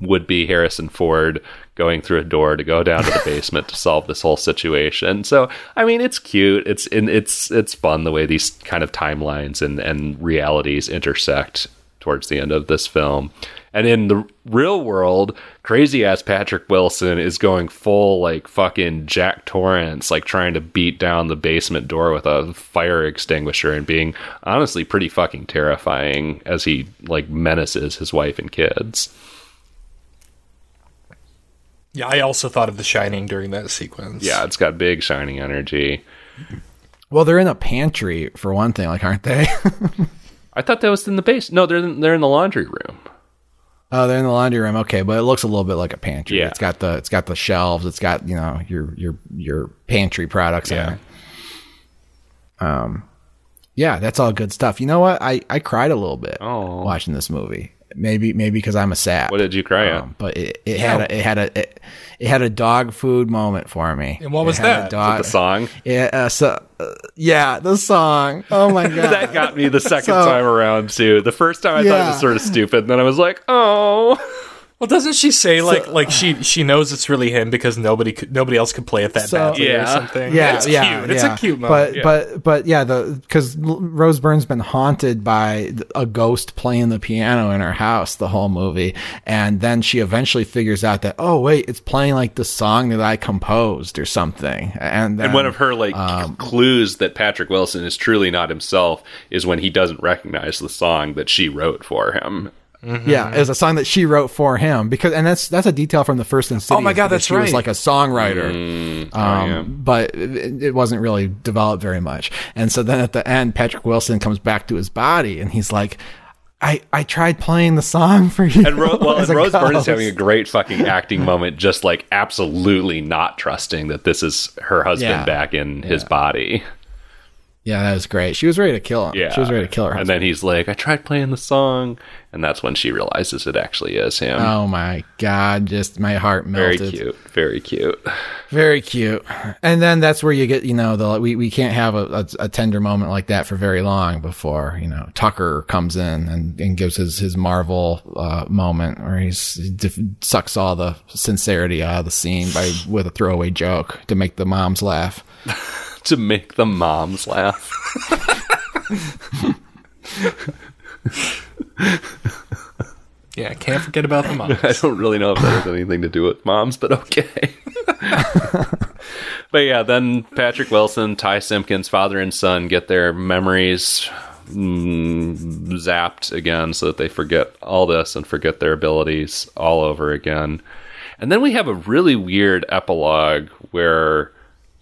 Speaker 1: would be Harrison Ford going through a door to go down to the basement to solve this whole situation. So, I mean, it's cute. It's it's it's fun the way these kind of timelines and and realities intersect towards the end of this film. And in the real world, crazy ass Patrick Wilson is going full like fucking Jack Torrance, like trying to beat down the basement door with a fire extinguisher and being honestly pretty fucking terrifying as he like menaces his wife and kids.
Speaker 3: Yeah, I also thought of The Shining during that sequence.
Speaker 1: Yeah, it's got big shining energy.
Speaker 2: Well, they're in a pantry for one thing, like aren't they?
Speaker 1: I thought that was in the base. No, they're in, they're in the laundry room.
Speaker 2: Oh, they're in the laundry room. Okay, but it looks a little bit like a pantry.
Speaker 1: Yeah.
Speaker 2: It's got the it's got the shelves. It's got you know your your your pantry products
Speaker 1: Yeah.
Speaker 2: in it. Um, yeah, that's all good stuff. You know what? I I cried a little bit
Speaker 1: Oh.
Speaker 2: watching this movie. Maybe maybe because I'm a sap.
Speaker 1: What did you cry at?
Speaker 2: Um, but it, it had a, it had a it, it had a dog food moment for me.
Speaker 3: And what was
Speaker 2: It
Speaker 3: that?
Speaker 2: dog-
Speaker 1: the song
Speaker 2: Yeah, uh, so uh, yeah, the song. Oh my god,
Speaker 1: that got me the second
Speaker 2: So-
Speaker 1: time around too. The first time I thought it was sort of stupid, and then I was like, oh.
Speaker 3: Well, doesn't she say like like she she knows it's really him because nobody could, nobody else could play it that
Speaker 2: So-
Speaker 3: badly or something?
Speaker 2: Yeah,
Speaker 3: it's
Speaker 2: yeah,
Speaker 3: cute. It's
Speaker 2: yeah.
Speaker 3: a cute
Speaker 2: But
Speaker 3: moment.
Speaker 1: yeah.
Speaker 2: but but yeah, the because Rose Byrne's been haunted by a ghost playing the piano in her house the whole movie, and then she eventually figures out that oh wait, it's playing like the song that I composed or something, and then,
Speaker 1: And one of her like
Speaker 2: Um,
Speaker 1: clues that Patrick Wilson is truly not himself is when he doesn't recognize the song that she wrote for him.
Speaker 2: Yeah, it was a song that she wrote for him because, and that's that's a detail from the first Insidious.
Speaker 3: Oh my God,
Speaker 2: because
Speaker 3: that's
Speaker 2: she was like a songwriter.
Speaker 1: Mm,
Speaker 2: um,
Speaker 1: yeah.
Speaker 2: but it, it wasn't really developed very much. And so then at the end, Patrick Wilson comes back to his body, and he's like, "I I tried playing the song for you."
Speaker 1: And Ro- well,
Speaker 2: as
Speaker 1: and Rose Byrne is having a great fucking acting moment, just like absolutely not trusting that this is her husband
Speaker 2: Yeah.
Speaker 1: back in his body.
Speaker 2: Yeah, that was great. She was ready to kill him.
Speaker 1: Yeah,
Speaker 2: she was ready to kill her. Husband.
Speaker 1: And then he's like, "I tried playing the song," and that's when she realizes it actually is him.
Speaker 2: Oh my god! Just my heart melted.
Speaker 1: very cute, very cute.
Speaker 2: Very cute. And then that's where you get, you know, the we, we can't have a, a, a tender moment like that for very long before, you know, Tucker comes in and, and gives his, his Marvel uh, moment where he's he dif- sucks all the sincerity out of the scene by with a throwaway joke to make the moms laugh.
Speaker 1: to make the moms laugh.
Speaker 3: yeah, can't forget about the mom.
Speaker 1: I don't really know if that has anything to do with moms, but okay. but yeah, then Patrick Wilson, Ty Simpkins, father and son, get their memories mm, zapped again so that they forget all this and forget their abilities all over again. And then we have a really weird epilogue where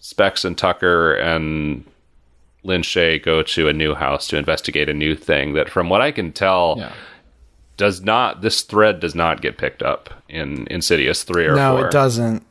Speaker 1: Specs and Tucker and Lin Shaye go to a new house to investigate a new thing that, from what I can tell,
Speaker 2: Yeah.
Speaker 1: does not this thread does not get picked up in Insidious three or
Speaker 2: no,
Speaker 1: four.
Speaker 2: it doesn't.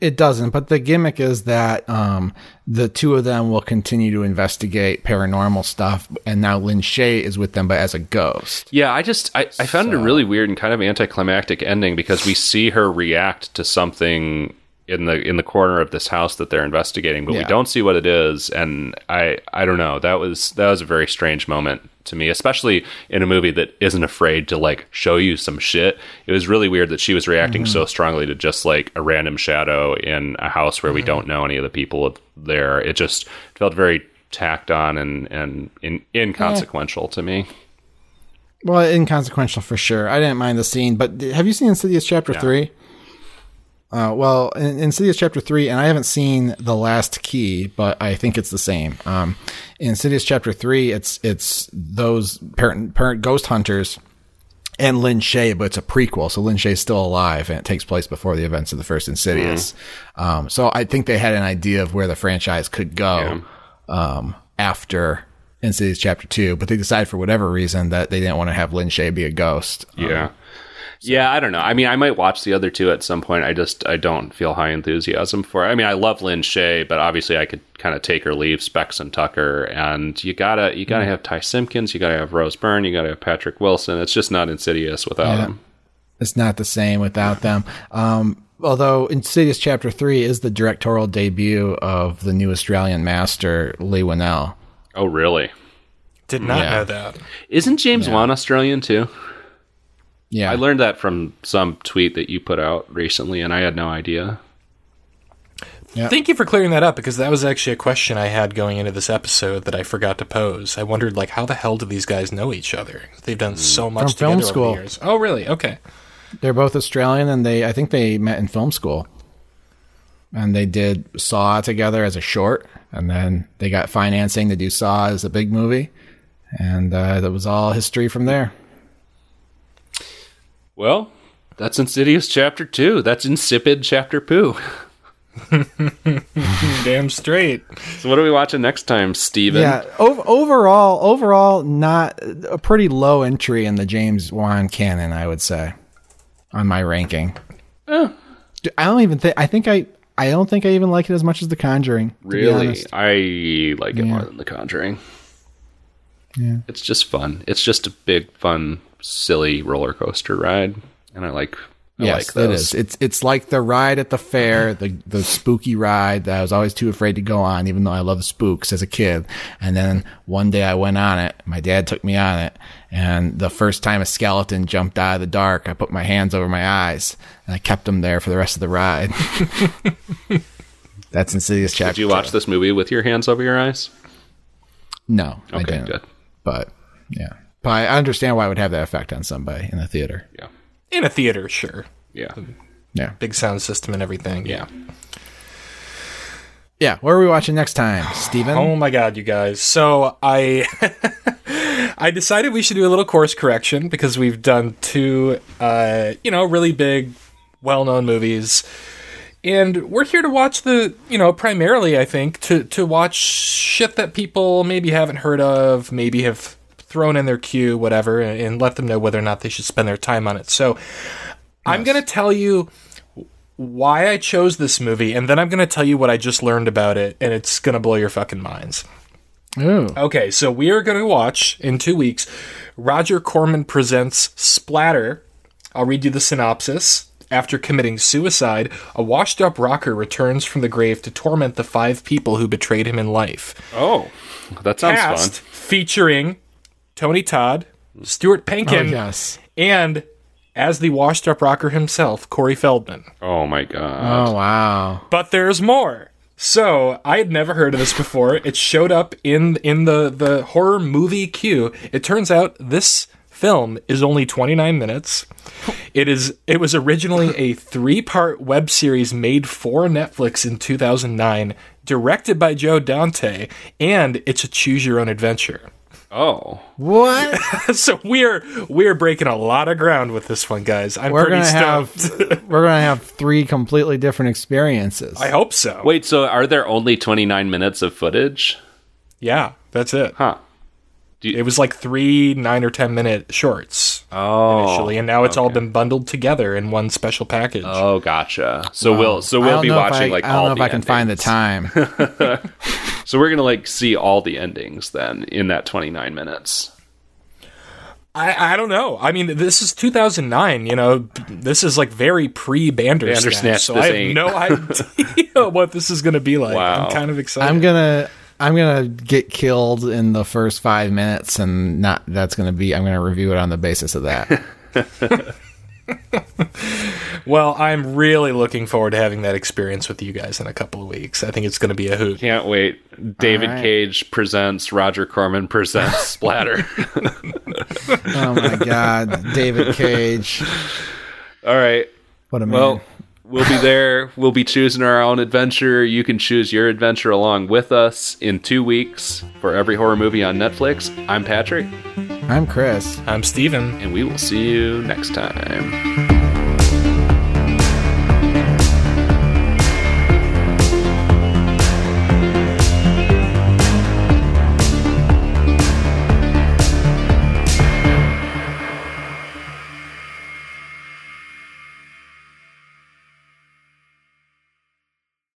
Speaker 2: It doesn't. But the gimmick is that um, the two of them will continue to investigate paranormal stuff, and now Lin Shaye is with them, but as a ghost.
Speaker 1: Yeah, I just I, I found it a really weird and kind of anticlimactic ending because we see her react to something in the in the corner of this house that they're investigating, but we don't see what it is, and I I don't know. That was that was a very strange moment to me, especially in a movie that isn't afraid to like show you some shit. It was really weird that she was reacting so mm-hmm. strongly to just like a random shadow in a house where we mm-hmm. don't know any of the people there. It just felt very tacked on and and in, inconsequential to me.
Speaker 2: Well, inconsequential for sure. I didn't mind the scene, but have you seen Insidious Chapter Three? Uh, well, in Insidious Chapter Three, and I haven't seen the Last Key, but I think it's the same. Um, in Insidious Chapter Three, it's it's those parent, parent ghost hunters and Lin Shaye, but it's a prequel, so Lin Shaye's still alive, and it takes place before the events of the first Insidious. Um, so I think they had an idea of where the franchise could go um, after Insidious Chapter Two, but they decided for whatever reason that they didn't want to have Lin Shaye be a ghost. Um,
Speaker 1: Yeah. yeah, I don't know. I mean, I might watch the other two at some point. I just I don't feel high enthusiasm for it. I mean, I love Lin Shaye, but obviously I could kind of take or leave Specs and Tucker. And you gotta you gotta have Ty Simpkins, you gotta have Rose Byrne, you gotta have Patrick Wilson. It's just not insidious without
Speaker 2: Yeah.
Speaker 1: him.
Speaker 2: it's not the same without them. Um, although Insidious Chapter Three is the directorial debut of the new Australian master Leigh Whannell.
Speaker 1: Oh, really?
Speaker 3: Did not
Speaker 2: Yeah.
Speaker 3: know that.
Speaker 1: Isn't James Wan Australian too?
Speaker 2: Yeah,
Speaker 1: I learned that from some tweet that you put out recently, and I had no idea.
Speaker 2: Yeah.
Speaker 3: Thank you for clearing that up because that was actually a question I had going into this episode that I forgot to pose. I wondered, like, how the hell do these guys know each other? They've done so much
Speaker 2: From film
Speaker 3: together over
Speaker 2: school.
Speaker 3: the years. Oh, really? Okay.
Speaker 2: They're both Australian, and they I think they met in film school, and they did Saw together as a short, and then they got financing to do Saw as a big movie, and uh, that was all history from there.
Speaker 1: Well, that's Insidious Chapter 2. That's Insipid Chapter Poo.
Speaker 3: Damn straight.
Speaker 1: So, what are we watching next time, Steven?
Speaker 2: Yeah, ov- overall, overall, not a pretty low entry in the James Wan canon, I would say, on my ranking. Eh. I don't even think. I think I. I don't think I even like it as much as The Conjuring.
Speaker 1: Really? I like it
Speaker 2: Yeah.
Speaker 1: more than The Conjuring.
Speaker 2: Yeah.
Speaker 1: It's just fun. It's just a big, fun, silly roller coaster ride. And I like I
Speaker 2: yes,
Speaker 1: like
Speaker 2: it is. It's it's like the ride at the fair, the the spooky ride that I was always too afraid to go on, even though I love spooks as a kid. And then one day I went on it. My dad took me on it, and the first time a skeleton jumped out of the dark, I put my hands over my eyes and I kept them there for the rest of the ride. That's Insidious chapter.
Speaker 1: Did you watch this movie with your hands over your eyes?
Speaker 2: No, I
Speaker 1: Okay,
Speaker 2: didn't.
Speaker 1: good.
Speaker 2: But yeah, but I understand why it would have that effect on somebody in the theater.
Speaker 1: Yeah.
Speaker 3: In a theater, sure.
Speaker 1: Yeah.
Speaker 2: Yeah,
Speaker 3: Big sound system and everything.
Speaker 1: Yeah.
Speaker 2: yeah. What are we watching next time, Steven?
Speaker 3: Oh my god, you guys. So I I decided we should do a little course correction because we've done two uh, you know, really big well-known movies. And we're here to watch the, you know, primarily I think to to watch shit that people maybe haven't heard of, maybe have thrown in their queue, whatever, and, and let them know whether or not they should spend their time on it. So I'm going to tell you why I chose this movie, and then I'm going to tell you what I just learned about it, and it's going to blow your fucking minds.
Speaker 2: Ooh.
Speaker 3: Okay, so we are going to watch in two weeks Roger Corman presents Splatter. I'll read you the synopsis. After committing suicide, a washed up rocker returns from the grave to torment the five people who betrayed him in life.
Speaker 1: Oh, that sounds
Speaker 3: Cast
Speaker 1: fun.
Speaker 3: featuring Tony Todd, Stuart
Speaker 2: Oh,
Speaker 3: Pankin,
Speaker 2: yes.
Speaker 3: and as the washed up rocker himself, Corey Feldman.
Speaker 1: Oh my god.
Speaker 2: Oh wow.
Speaker 3: But there's more. So I had never heard of this before. It showed up in in the the horror movie queue. It turns out this film is only 29 minutes. It is it was originally a three-part web series made for Netflix in 2009, directed by Joe Dante, and it's a choose your own adventure.
Speaker 1: Oh.
Speaker 2: What?
Speaker 3: so we're we're breaking a lot of ground with this one, guys. I'm
Speaker 2: we're
Speaker 3: pretty
Speaker 2: gonna
Speaker 3: stoked.
Speaker 2: have we're gonna have three completely different experiences.
Speaker 3: I hope so.
Speaker 1: Wait, so are there only 29 minutes of footage?
Speaker 3: Yeah, that's it.
Speaker 1: Huh.
Speaker 3: It was like three nine or ten minute shorts
Speaker 1: Oh.
Speaker 3: initially, and now it's all oh. been bundled together in one special package.
Speaker 1: Oh, gotcha. So we'll so we'll be watching
Speaker 2: I,
Speaker 1: like
Speaker 2: I don't
Speaker 1: all
Speaker 2: know if
Speaker 1: the
Speaker 2: I can find the time.
Speaker 1: So we're gonna like see all the endings then in that 29 minutes.
Speaker 3: I, I don't know. I mean, this is 2009. You know, this is like very pre Bandersnatch,
Speaker 1: Bandersnatch,
Speaker 3: so I have
Speaker 1: ain't.
Speaker 3: no idea what this is going to be like.
Speaker 1: Wow.
Speaker 3: I'm kind of excited.
Speaker 2: I'm gonna I'm gonna get killed in the first five minutes, and not that's gonna be I'm gonna review it on the basis of that.
Speaker 3: well, I'm really looking forward to having that experience with you guys in a couple of weeks. I think it's going to be a hoot.
Speaker 1: Can't wait. David
Speaker 2: All right.
Speaker 1: Cage presents Roger Corman presents Splatter.
Speaker 2: oh my god, David Cage,
Speaker 1: all right.
Speaker 2: what a man!
Speaker 1: Well, we'll be there. We'll be choosing our own adventure. You can choose your adventure along with us in two weeks for every horror movie on Netflix. I'm Patrick,
Speaker 2: I'm Chris.
Speaker 3: I'm Steven.
Speaker 1: and we will see you next time.